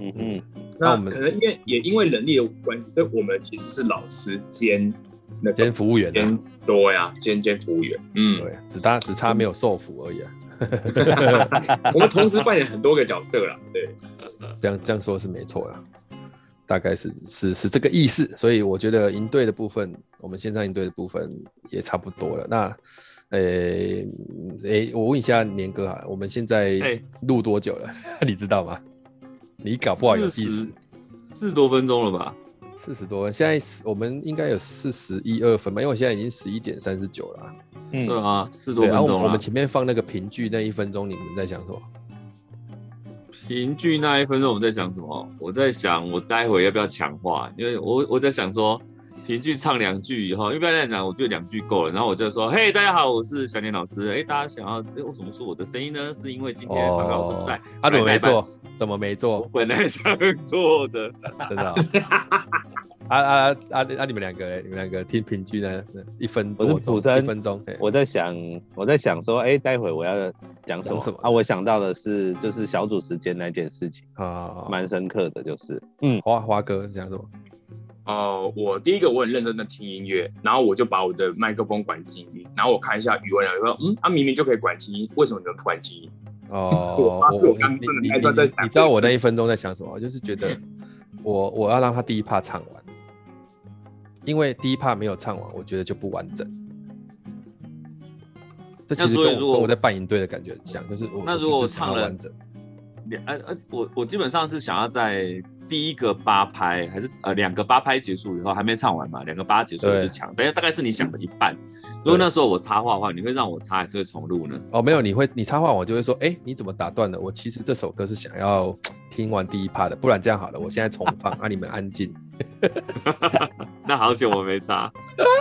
嗯嗯，那我们可能因为也因为人力的关系，所以我们其实是老师兼那兼服务员啊，对啊，兼兼服务员，嗯，对，只差只差没有受服而已啊。我们同时扮演很多个角色了，对，这样这样说是没错啦，大概是是是这个意思，所以我觉得营队的部分，我们线上营队的部分也差不多了。那，诶、欸、诶、欸，我问一下年哥啊，我们现在录多久了？欸、你知道吗？你搞不好有计时，四十多分钟了吧？四十多分，现在我们应该有四十一二分吧？因为我现在已经十一点三十九了。嗯，对啊，四十多分钟。然后我们前面放那个评剧那一分钟，你们在想什么？评剧那一分钟我们在想什么？我在想我待会要不要强化，因为我我在想说。评剧唱两句以后，一般来讲，我觉得两句够了。然后我就说：“嘿，大家好，我是小年老师。哎，大家想要这为什么说我的声音呢？是因为今天马克老师不在。他怎么没做？怎么没做？我本来想做的，真的。啊啊啊啊！你们两个，你们两个听平均呢？一分钟，我是主持人，一分钟。我在想，我在想说，哎，待会我要讲什么？什么啊？我想到的是，就是小组时间那件事情啊，蛮深刻的，就是，嗯，花花哥讲什么？呃，我第一个我很认真的听音乐，然后我就把我的麦克风关静音，然后我看一下语文，说，嗯，他、啊、明明就可以关静音，为什么你们不关静音？哦，我我你你你你知道我那一分钟在想什么？就是觉得我我要让他第一 part 唱完，因为第一 part 没有唱完，我觉得就不完整。这其实跟我，跟我在办营队的感觉很像，就是我那如果我唱了完整，两呃呃，我我基本上是想要在。第一个八拍还是呃两个八拍结束以后还没唱完嘛？两个八结束我就抢，等下大概是你想的一半。如果那时候我插话的话，你会让我插还是会重录呢？哦，没有，你会你插话我就会说，哎、欸，你怎么打断了？我其实这首歌是想要听完第一 part 的，不然这样好了，我现在重放，让、啊、你们安静。那好险我没插，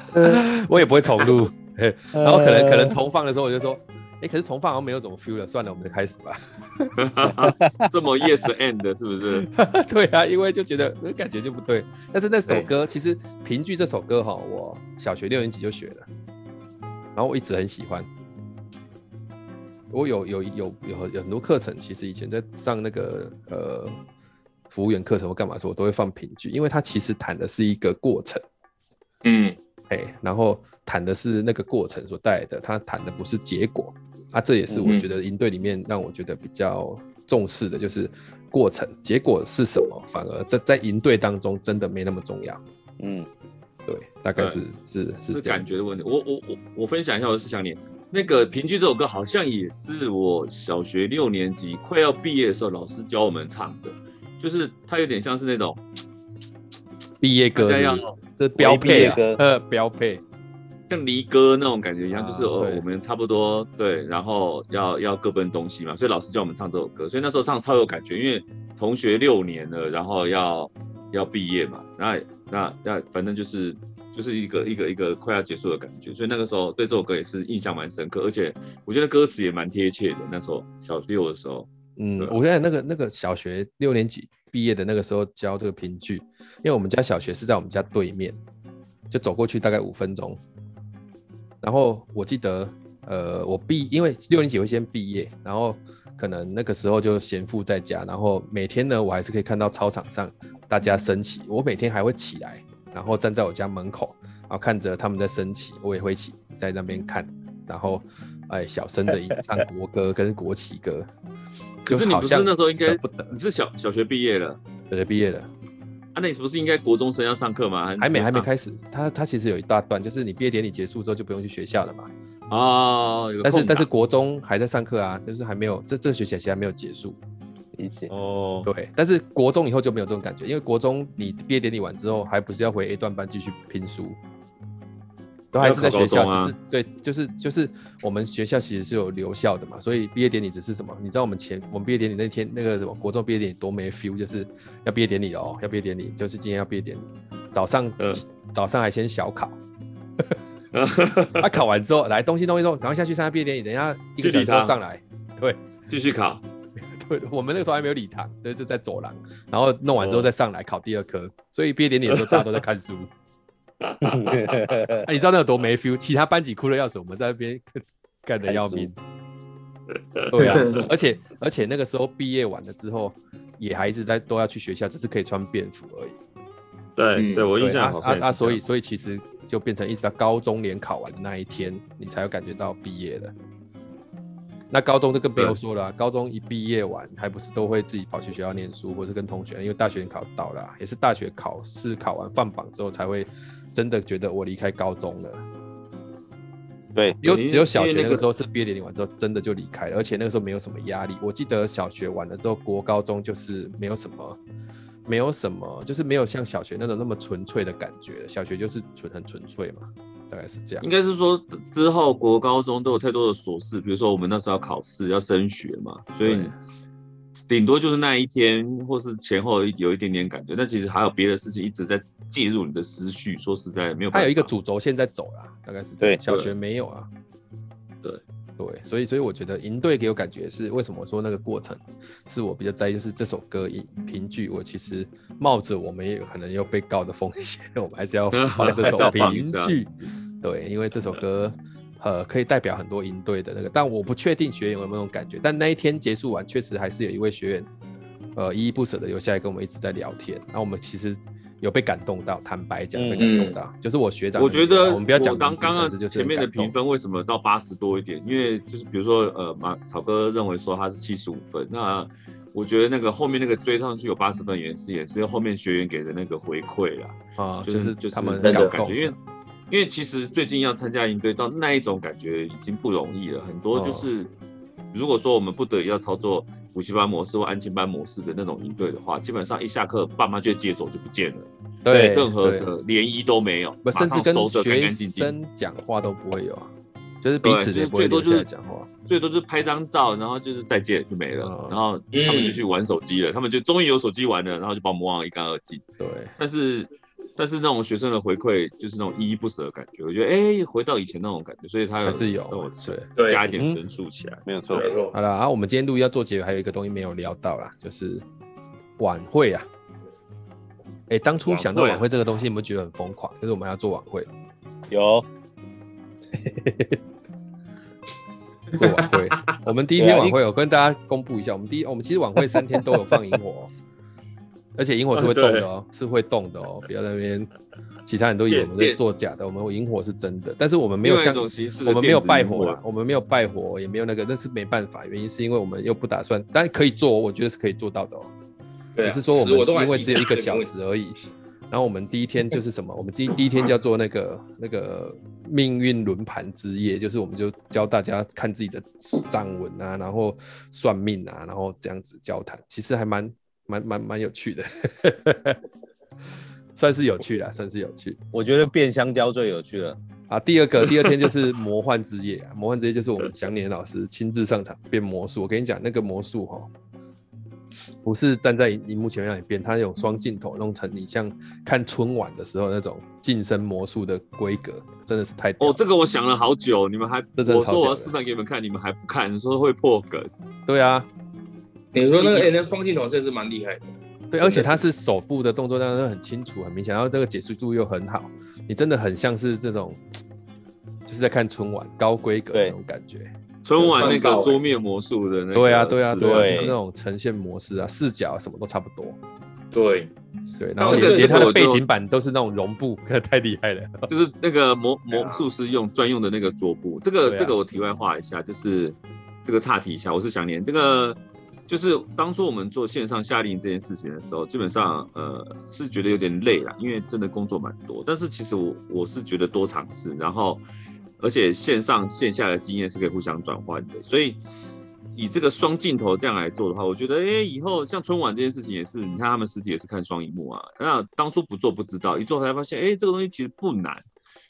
我也不会重录。然后可能可能重放的时候我就说。哎、欸，可是重放好像没有怎么 feel 了，算了，我们就开始吧。这么 yes and 是不是？对啊，因为就觉得感觉就不对。但是那首歌其实评剧这首歌哈，我小学六年级就学了，然后我一直很喜欢。我有有有有有很多课程，其实以前在上那个呃服务员课程或干嘛的时候，我都会放评剧，因为它其实谈的是一个过程。嗯，哎，然后谈的是那个过程所带来的，它谈的不是结果。啊，这也是我觉得营队里面让我觉得比较重视的，就是过程，结果是什么，反而在在营队当中真的没那么重要。嗯，对，大概是、嗯、是是，是感觉的问题。我我我我分享一下我的思想点，那个评剧这首歌好像也是我小学六年级快要毕业的时候老师教我们唱的，就是它有点像是那种毕业歌是是，这标配啊，呃，标配。像离歌那种感觉一样，就是哦，我们差不多对，然后要要各奔东西嘛，所以老师叫我们唱这首歌，所以那时候唱超有感觉，因为同学六年了，然后要要毕业嘛，那那那反正就是就是一个一个一个快要结束的感觉，所以那个时候对这首歌也是印象蛮深刻，而且我觉得歌词也蛮贴切的。那时候小六的时候，嗯，我觉得那个那个小学六年级毕业的那个时候教这个评剧，因为我们家小学是在我们家对面，就走过去大概五分钟。然后我记得，呃，我毕，因为六年级会先毕业，然后可能那个时候就闲赋在家，然后每天呢，我还是可以看到操场上大家升旗，我每天还会起来，然后站在我家门口，然后看着他们在升旗，我也会起在那边看，然后哎，小声的吟 唱国歌跟国旗歌。可是你不是那时候应该不等，你是小小学毕业了，小学毕业了。那你不是应该国中生要上课吗？还，还没，还没开始。他他其实有一大段，就是你毕业典礼结束之后就不用去学校了嘛。哦，但是但是国中还在上课啊，就是还没有这这学期还没有结束。理解哦，对。但是国中以后就没有这种感觉，因为国中你毕业典礼完之后，还不是要回 A 段班继续拼书。都还是在学校，啊、只是对，就是就是我们学校其实是有留校的嘛，所以毕业典礼只是什么？你知道我们前我们毕业典礼那天那个什么国中毕业典礼多没 feel，就是要毕业典礼哦，要毕业典礼，就是今天要毕业典礼，早上、呃、早上还先小考，他、啊、考完之后来东西东西东，赶快下去参加毕业典礼，等一下一个小时上来，对，继续考，对，我们那个时候还没有礼堂，对，就在走廊，然后弄完之后再上来考第二科，所以毕业典礼的时候大家都在看书。啊，你知道那有多没 feel？其他班级哭的要死，我们在那边干的要命。对啊，而且而且那个时候毕业完了之后，也还一直在都要去学校，只是可以穿便服而已。对，对我印象好深。啊，所以所以其实就变成一直到高中联考完的那一天，你才有感觉到毕业了。那高中就更不用说了，啊，高中一毕业完，还不是都会自己跑去学校念书，或是跟同学，因为大学考到了，也是大学考试考完放榜之后才会。真的觉得我离开高中了，对，只有只有小学那个那个时候是毕业典礼完之后真的就离开了，而且那个时候没有什么压力。我记得小学完了之后，国高中就是没有什么，没有什么，就是没有像小学那种那么纯粹的感觉。小学就是纯很纯粹嘛，大概是这样。应该是说之后国高中都有太多的琐事，比如说我们那时候要考试要升学嘛，所以顶多就是那一天或是前后有一点点感觉，但其实还有别的事情一直在介入你的思绪。说实在没有办法，还有一个主轴线在走啦，大概是对小学没有啊。对对，所以所以我觉得营队给我感觉是为什么我说那个过程是我比较在意，就是这首歌一评剧，我其实冒着我们也有可能要被告的风险，我们还是要放这 首评剧。对，因为这首歌呃可以代表很多营队的那个，但我不确定学员有没有那种感觉。但那一天结束完，确实还是有一位学员呃依依不舍的留下来跟我们一直在聊天，然后我们其实。有被感动到，坦白讲被感动到，嗯、就是我学长。我觉得我们不要讲当刚刚前面的评分为什么到八十多一点？因为就是比如说呃马草哥认为说他是七十五分，那我觉得那个后面那个追上去有八十分也是也是后面学员给的那个回馈啦，啊，就是就是他们那种感觉，因为因为其实最近要参加营队到那一种感觉已经不容易了，很多就是。哦如果说我们不得已要操作补习班模式或安亲班模式的那种营队的话，基本上一下课爸妈就接走就不见了，对，任何的涟漪都没有，甚至跟学生讲话都不会有啊，就是彼此就是最多就是讲话，最多就是拍张照，然后就是再见就没了，然后他们就去玩手机了，他们就终于有手机玩了，然后就把我们忘得一干二净。对，但是。但是那种学生的回馈就是那种依依不舍的感觉，我觉得哎、欸，回到以前那种感觉，所以他有还是有对加一点分数起来，没有错没错。好了，然后我们今天录音要做结尾，还有一个东西没有聊到啦，就是晚会啊。哎、欸，当初想到晚会这个东西，有没有觉得很疯狂？就是我们要做晚会，有 做晚会。我们第一天晚会，我跟大家公布一下，我们第一，我们其实晚会三天都有放萤火。而且萤火是会动的哦，是会动的哦，不要在那边，其他人都以为我们在做假的，我们萤火是真的，但是我们没有像我们没有拜火啦，我们没有拜火，也没有那个，那是没办法，原因是因为我们又不打算，但可以做，我觉得是可以做到的哦，只是说我们因为只有一个小时而已，然后我们第一天就是什么，我们第第一天叫做那个那个命运轮盘之夜，就是我们就教大家看自己的账文啊，然后算命啊，然后这样子交谈，其实还蛮。蛮蛮蛮有趣的，算是有趣啦，算是有趣。我觉得变香蕉最有趣了啊！第二个，第二天就是魔幻之夜啊！魔幻之夜就是我们祥年老师亲自上场变魔术。我跟你讲，那个魔术哈，不是站在荧幕前面让你变，它有双镜头弄成你像看春晚的时候那种近身魔术的规格，真的是太哦！这个我想了好久，你们还我说我要示范给你们看，你们还不看，你说会破梗？对啊。你说那个哎，那双镜头真是蛮厉害的。对，而且他是手部的动作，当然很清楚、很明显，然后这个解说度又很好，你真的很像是这种，就是在看春晚高规格那种感觉。春晚那个桌面魔术的那个，对啊，对啊，对啊，就是那种呈现模式啊，视角啊，什么都差不多。对，对，然后连它的背景板都是那种绒布，太厉害了。就是 那个魔魔术师用专用的那个桌布，这个这个我题外话一下，就是这个岔题一下，我是想连这个。就是当初我们做线上夏令营这件事情的时候，基本上呃是觉得有点累了，因为真的工作蛮多。但是其实我我是觉得多尝试，然后而且线上线下的经验是可以互相转换的。所以以这个双镜头这样来做的话，我觉得哎、以后像春晚这件事情也是，你看他们实体也是看双荧幕啊。那当初不做不知道，一做才发现哎、这个东西其实不难。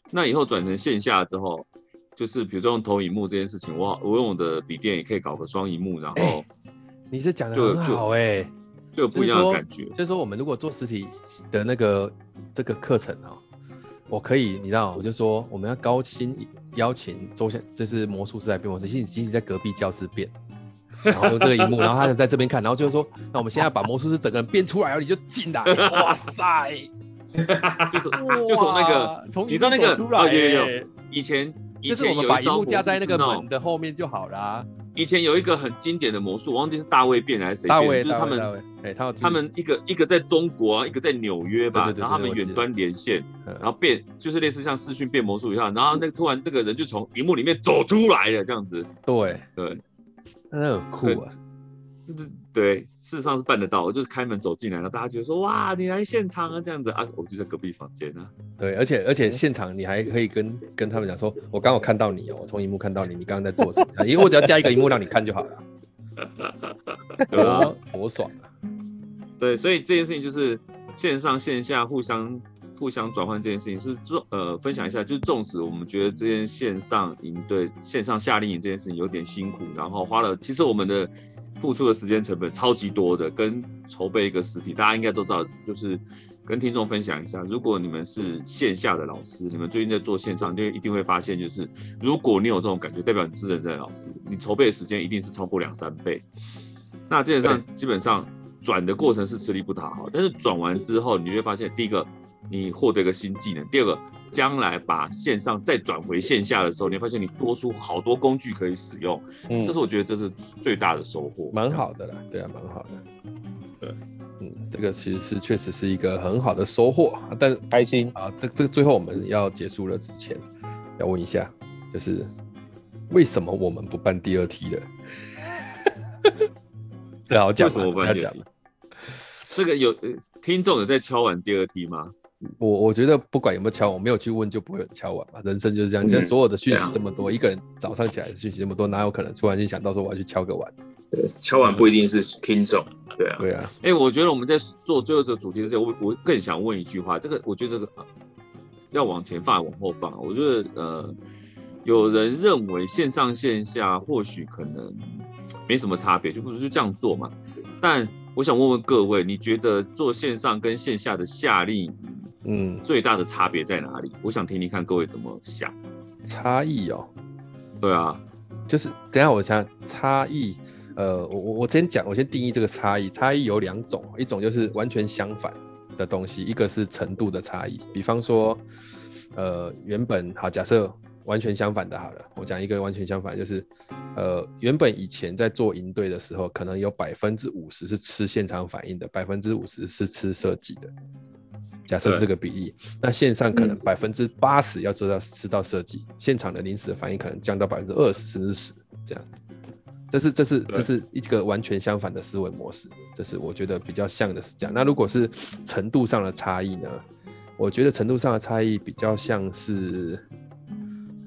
那以后转成线下之后，就是比如说用投影幕这件事情，我我用我的笔电也可以搞个双荧幕，然后。你是讲的很好哎、欸，就有不一样的感觉。就是说，我们如果做实体的那个这个课程哦，我可以，你知道，我就说我们要高薪邀请周先，就是魔术师来变魔术，其实其实在隔壁教室变，然后用这个荧幕，然后他就在这边看，然后就是说，那我们现在把魔术师整个人变出来，然后你就进来，哇塞，就是就从那个，从你知道那个出来、欸，有有有，以前。就是我们把荧幕架在那个门的后面就好了。以前有一个很经典的魔术，我忘记是大卫变还是谁变，就是他们，哎，他他们一个一个在中国，一个在纽约吧，然后他们远端连线，然后变就是类似像视讯变魔术一样，然后那个突然这个人就从荧幕里面走出来了，这样子。对。对，那很酷啊，就是对，事实上是办得到。我就是开门走进来，然后大家觉得说哇，你来现场啊这样子啊，我就在隔壁房间呢、啊。对，而且而且现场你还可以跟跟他们讲说，我刚好看到你哦，我从荧幕看到你，你刚刚在做什么？因为我只要加一个荧幕让你看就好了。对啊，多爽啊！对，所以这件事情就是线上线下互相。互相转换这件事情是重呃分享一下，就是纵使我们觉得这件线上营对、线上夏令营这件事情有点辛苦，然后花了其实我们的付出的时间成本超级多的，跟筹备一个实体，大家应该都知道，就是跟听众分享一下，如果你们是线下的老师，你们最近在做线上，就一定会发现，就是如果你有这种感觉，代表你是认真的老师，你筹备的时间一定是超过两三倍。那基本上基本上转的过程是吃力不讨好，但是转完之后，你会发现第一个。你获得一个新技能。第二个，将来把线上再转回线下的时候，你会发现你多出好多工具可以使用。嗯，这是我觉得这是最大的收获，蛮好的啦。对啊，蛮好的。对，嗯，这个其实是确实是一个很好的收获。但开心啊，这这最后我们要结束了之前，要问一下，就是为什么我们不办第二梯的？这好讲，为什么不办第二梯？这个有听众有在敲完第二梯吗？我我觉得不管有没有敲，我没有去问就不会有敲碗嘛。人生就是这样，现在所有的讯息这么多，嗯、一个人早上起来的讯息这么多，哪有可能突然间想到说我要去敲个碗？对，敲碗不一定是听众，对啊，对啊。哎、欸，我觉得我们在做最后这个主题之前，我我更想问一句话，这个我觉得这个要往前放还往后放？我觉得呃，有人认为线上线下或许可能没什么差别，就不如就这样做嘛。但我想问问各位，你觉得做线上跟线下的夏令营？嗯，最大的差别在哪里？我想听听看各位怎么想。差异哦，对啊，就是等下我想差异。呃，我我我先讲，我先定义这个差异。差异有两种，一种就是完全相反的东西，一个是程度的差异。比方说，呃，原本好，假设完全相反的，好了，我讲一个完全相反，就是呃，原本以前在做营队的时候，可能有百分之五十是吃现场反应的，百分之五十是吃设计的。假设是这个比例，那线上可能百分之八十要做到吃到设计，现场的临时的反应可能降到百分之二十甚至十这样。这是这是这是一个完全相反的思维模式，这是我觉得比较像的是这样。那如果是程度上的差异呢？我觉得程度上的差异比较像是，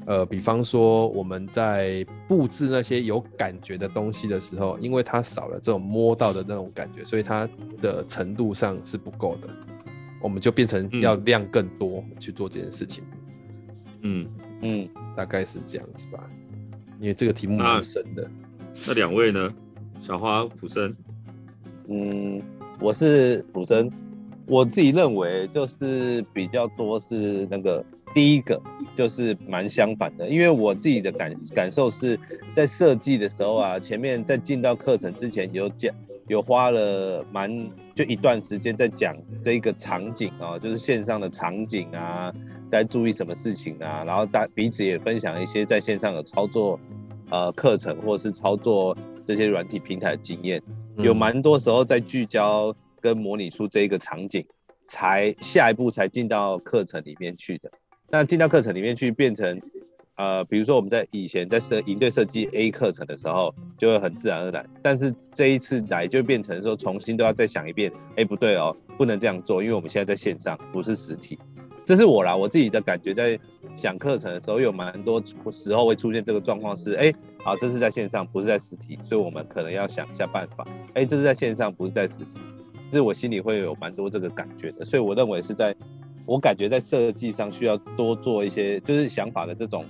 呃，比方说我们在布置那些有感觉的东西的时候，因为它少了这种摸到的那种感觉，所以它的程度上是不够的。我们就变成要量更多去做这件事情，嗯嗯，大概是这样子吧。因为这个题目蛮深的。那两位呢？小花、普生。嗯，我是普生。我自己认为就是比较多是那个第一个，就是蛮相反的。因为我自己的感感受是在设计的时候啊，前面在进到课程之前有讲。有花了蛮就一段时间在讲这个场景啊，就是线上的场景啊，该注意什么事情啊，然后大彼此也分享一些在线上的操作呃课程或是操作这些软体平台的经验，有蛮多时候在聚焦跟模拟出这一个场景，才下一步才进到课程里面去的。那进到课程里面去变成。呃，比如说我们在以前在设营队设计 A 课程的时候，就会很自然而然。但是这一次来就变成说，重新都要再想一遍。哎，不对哦，不能这样做，因为我们现在在线上，不是实体。这是我啦，我自己的感觉，在想课程的时候，有蛮多时候会出现这个状况是，哎，好，这是在线上，不是在实体，所以我们可能要想一下办法。哎，这是在线上，不是在实体，这是我心里会有蛮多这个感觉的。所以我认为是在。我感觉在设计上需要多做一些，就是想法的这种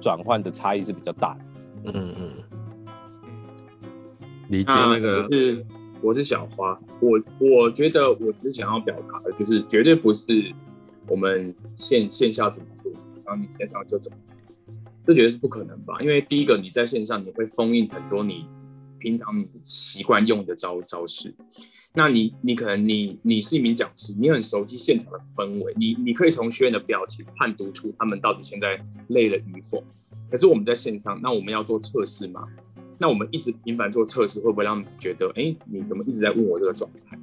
转换的差异是比较大的。嗯嗯，理解那个是我是小花，我我觉得我只想要表达的就是绝对不是我们线线下怎么做，然后你线上就怎么做，这绝对是不可能吧？因为第一个你在线上你会封印很多你平常你习惯用的招招式。那你你可能你你是一名讲师，你很熟悉现场的氛围，你你可以从学员的表情判读出他们到底现在累了与否。可是我们在线上，那我们要做测试吗？那我们一直频繁做测试，会不会让你觉得，哎、欸，你怎么一直在问我这个状态？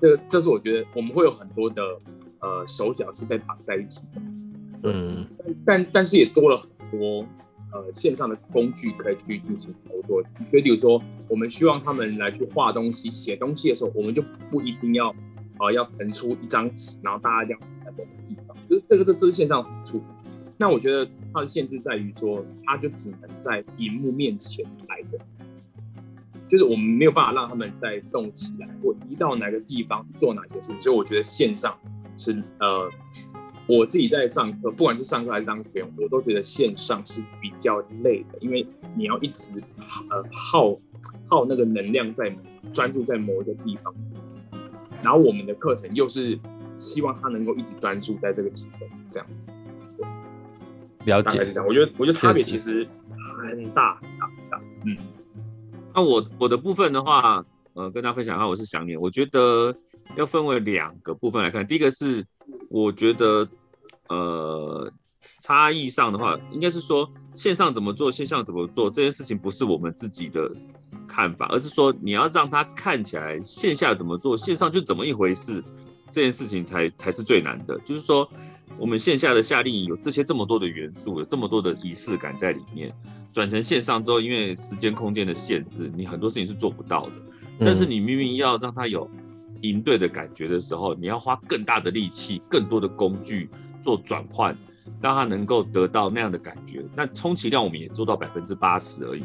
这这是我觉得我们会有很多的呃手脚是被绑在一起的，嗯，但但是也多了很多呃线上的工具可以去进行操作。所以，比如说我们希望他们来去画东西、写东西的时候，我们就不一定要呃要腾出一张纸，然后大家这样在某个地方，就是这个这这是线上出。那我觉得它的限制在于说，它就只能在荧幕面前来着，就是我们没有办法让他们再动起来或移到哪个地方做哪些事情。所以我觉得线上是呃，我自己在上课，不管是上课还是当学员，我都觉得线上是比较累的，因为你要一直呃耗耗那个能量在专注在某一个地方，然后我们的课程又是希望他能够一直专注在这个其中，这样子。了解，是这样。我觉得，我觉得差别其实很大很大很大。嗯，那我我的部分的话，呃，跟大家分享一下，我是想你。我觉得要分为两个部分来看。第一个是，我觉得呃，差异上的话，应该是说线上怎么做，线上怎么做这件事情，不是我们自己的看法，而是说你要让它看起来线下怎么做，线上就怎么一回事，这件事情才才是最难的。就是说。我们线下的夏令营有这些这么多的元素，有这么多的仪式感在里面。转成线上之后，因为时间空间的限制，你很多事情是做不到的。但是你明明要让他有营队的感觉的时候，你要花更大的力气、更多的工具做转换，让他能够得到那样的感觉。那充其量我们也做到百分之八十而已。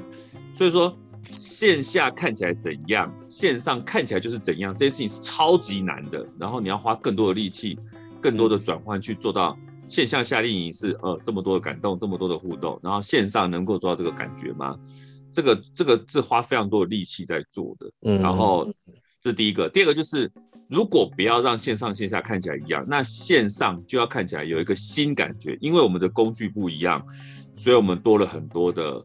所以说，线下看起来怎样，线上看起来就是怎样，这件事情是超级难的。然后你要花更多的力气。更多的转换去做到线下夏令营是呃这么多的感动，这么多的互动，然后线上能够做到这个感觉吗？这个这个是花非常多的力气在做的。嗯，然后这是第一个，第二个就是如果不要让线上线下看起来一样，那线上就要看起来有一个新感觉，因为我们的工具不一样，所以我们多了很多的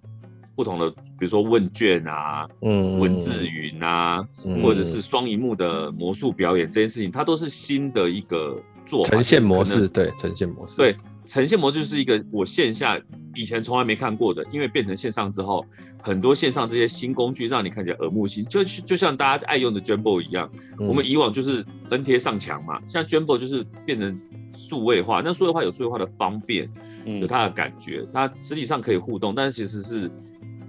不同的，比如说问卷啊，嗯，文字云啊，嗯、或者是双荧幕的魔术表演这件事情，它都是新的一个。做呈现模式，对，呈现模式，对，呈现模式就是一个我线下以前从来没看过的，因为变成线上之后，很多线上这些新工具让你看起来耳目新，就就像大家爱用的 Jamboard 一样，嗯、我们以往就是 N 贴上墙嘛，像 Jamboard 就是变成数位化，那数位化有数位化的方便，有它的感觉，它实体上可以互动，但是其实是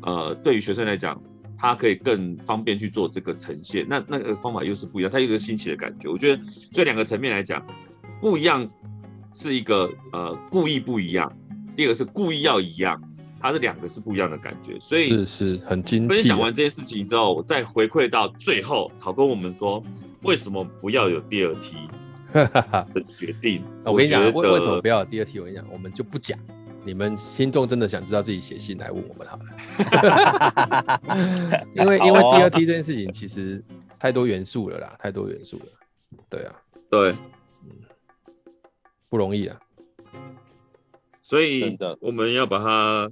呃，对于学生来讲，它可以更方便去做这个呈现，那那个方法又是不一样，它有一个新奇的感觉，我觉得所以两个层面来讲。不一样是一个呃故意不一样，第二个是故意要一样，它是两个是不一样的感觉，所以是是很精。分享完这件事情之后，我再回馈到最后，草哥我们说为什么不要有第二梯的决定。我跟你讲，为为什么不要有第二梯？我跟你讲，我们就不讲，你们心中真的想知道，自己写信来问我们好了。因为因为第二梯这件事情其实太多元素了啦，太多元素了。对啊，对。不容易啊，所以我们要把它，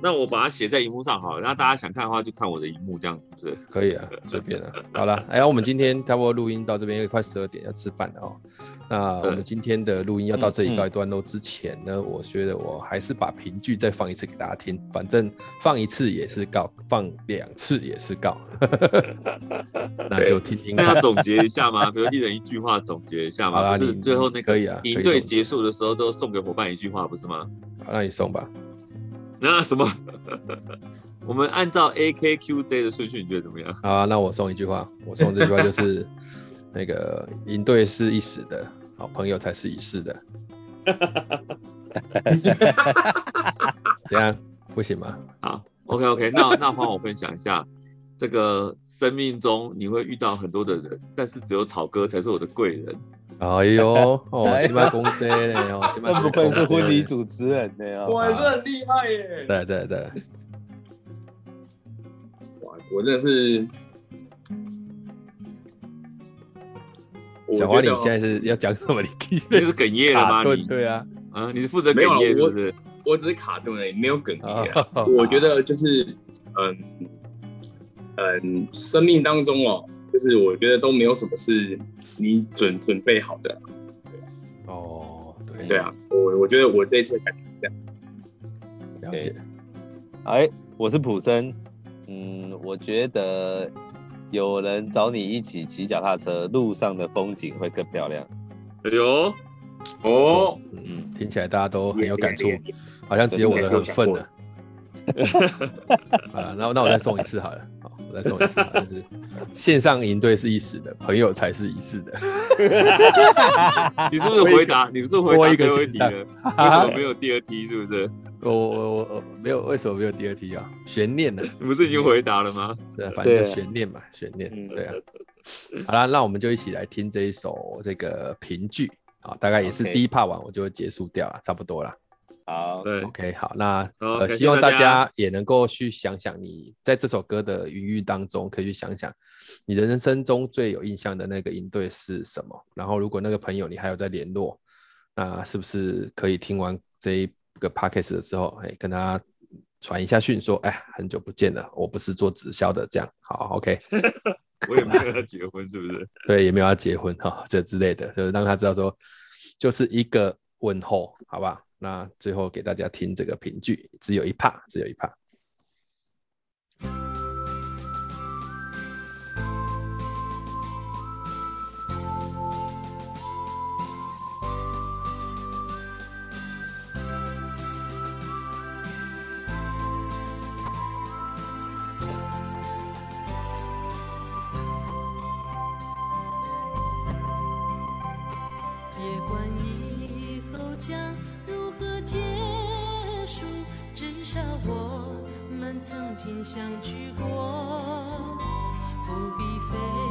那我把它写在荧幕上好了，那大家想看的话就看我的荧幕，这样子是不是？可以啊，随便啊。好了，哎呀，我们今天差不多录音到这边，因为快十二点要吃饭了哦。那我们今天的录音要到这里告一段落之前呢，嗯嗯、我觉得我还是把评剧再放一次给大家听，反正放一次也是告，放两次也是告，那就听听看。那要总结一下嘛？比如一人一句话总结一下嘛？好是最后那个一队结束的时候都送给伙伴一句话，不是吗？好，那你送吧。那什么？我们按照 A K Q J 的顺序，你觉得怎么样？好啊，那我送一句话，我送这句话就是那个营队是一时的。好朋友才是一世的，怎样不行吗？好，OK OK，那那换我分享一下，这个生命中你会遇到很多的人，但是只有草哥才是我的贵人。哎呦，哦，这么公仔呢，哦，这么不愧是婚礼主持人呢，我还是很厉害耶。对对对，哇，我真的是。小花，你现在是要讲什么？你 你是哽咽了吗？你对啊，啊，你是负责哽咽是不是？我只是卡顿而已，没有哽咽。我觉得就是，嗯嗯，生命当中哦，就是我觉得都没有什么是你准准备好的。哦，对对啊，我我觉得我这一次感觉是这样。了解。哎，我是普森。嗯，我觉得。有人找你一起骑脚踏车，路上的风景会更漂亮。哎呦，哦，嗯，听起来大家都很有感触，好像只有我的很愤了。好了，那那我再送一次好了，好，我再送一次好了，就是线上营队是一时的，朋友才是一世的。你是不是回答？你是不是回答一个最后一题了？为什么没有第二题？是不是？我我我没有，为什么没有第二题啊？悬念呢？你不是已经回答了吗？对，反正就悬念嘛，悬念。对啊。好了，那我们就一起来听这一首这个评剧啊，大概也是第一 part 完我就会结束掉了，差不多了。好，对，OK，好，那好呃，希望大家也能够去想想，你在这首歌的余韵当中，可以去想想你人生中最有印象的那个营队是什么。然后，如果那个朋友你还有在联络，那是不是可以听完这一个 podcast 的时候，哎，跟他传一下讯说，哎，很久不见了，我不是做直销的，这样好，OK。我也没有要结婚，是不是？对，也没有要结婚哈，这之类的，就是让他知道说，就是一个问候，好吧？那最后给大家听这个评剧，只有一帕只有一帕。曾经相聚过不必费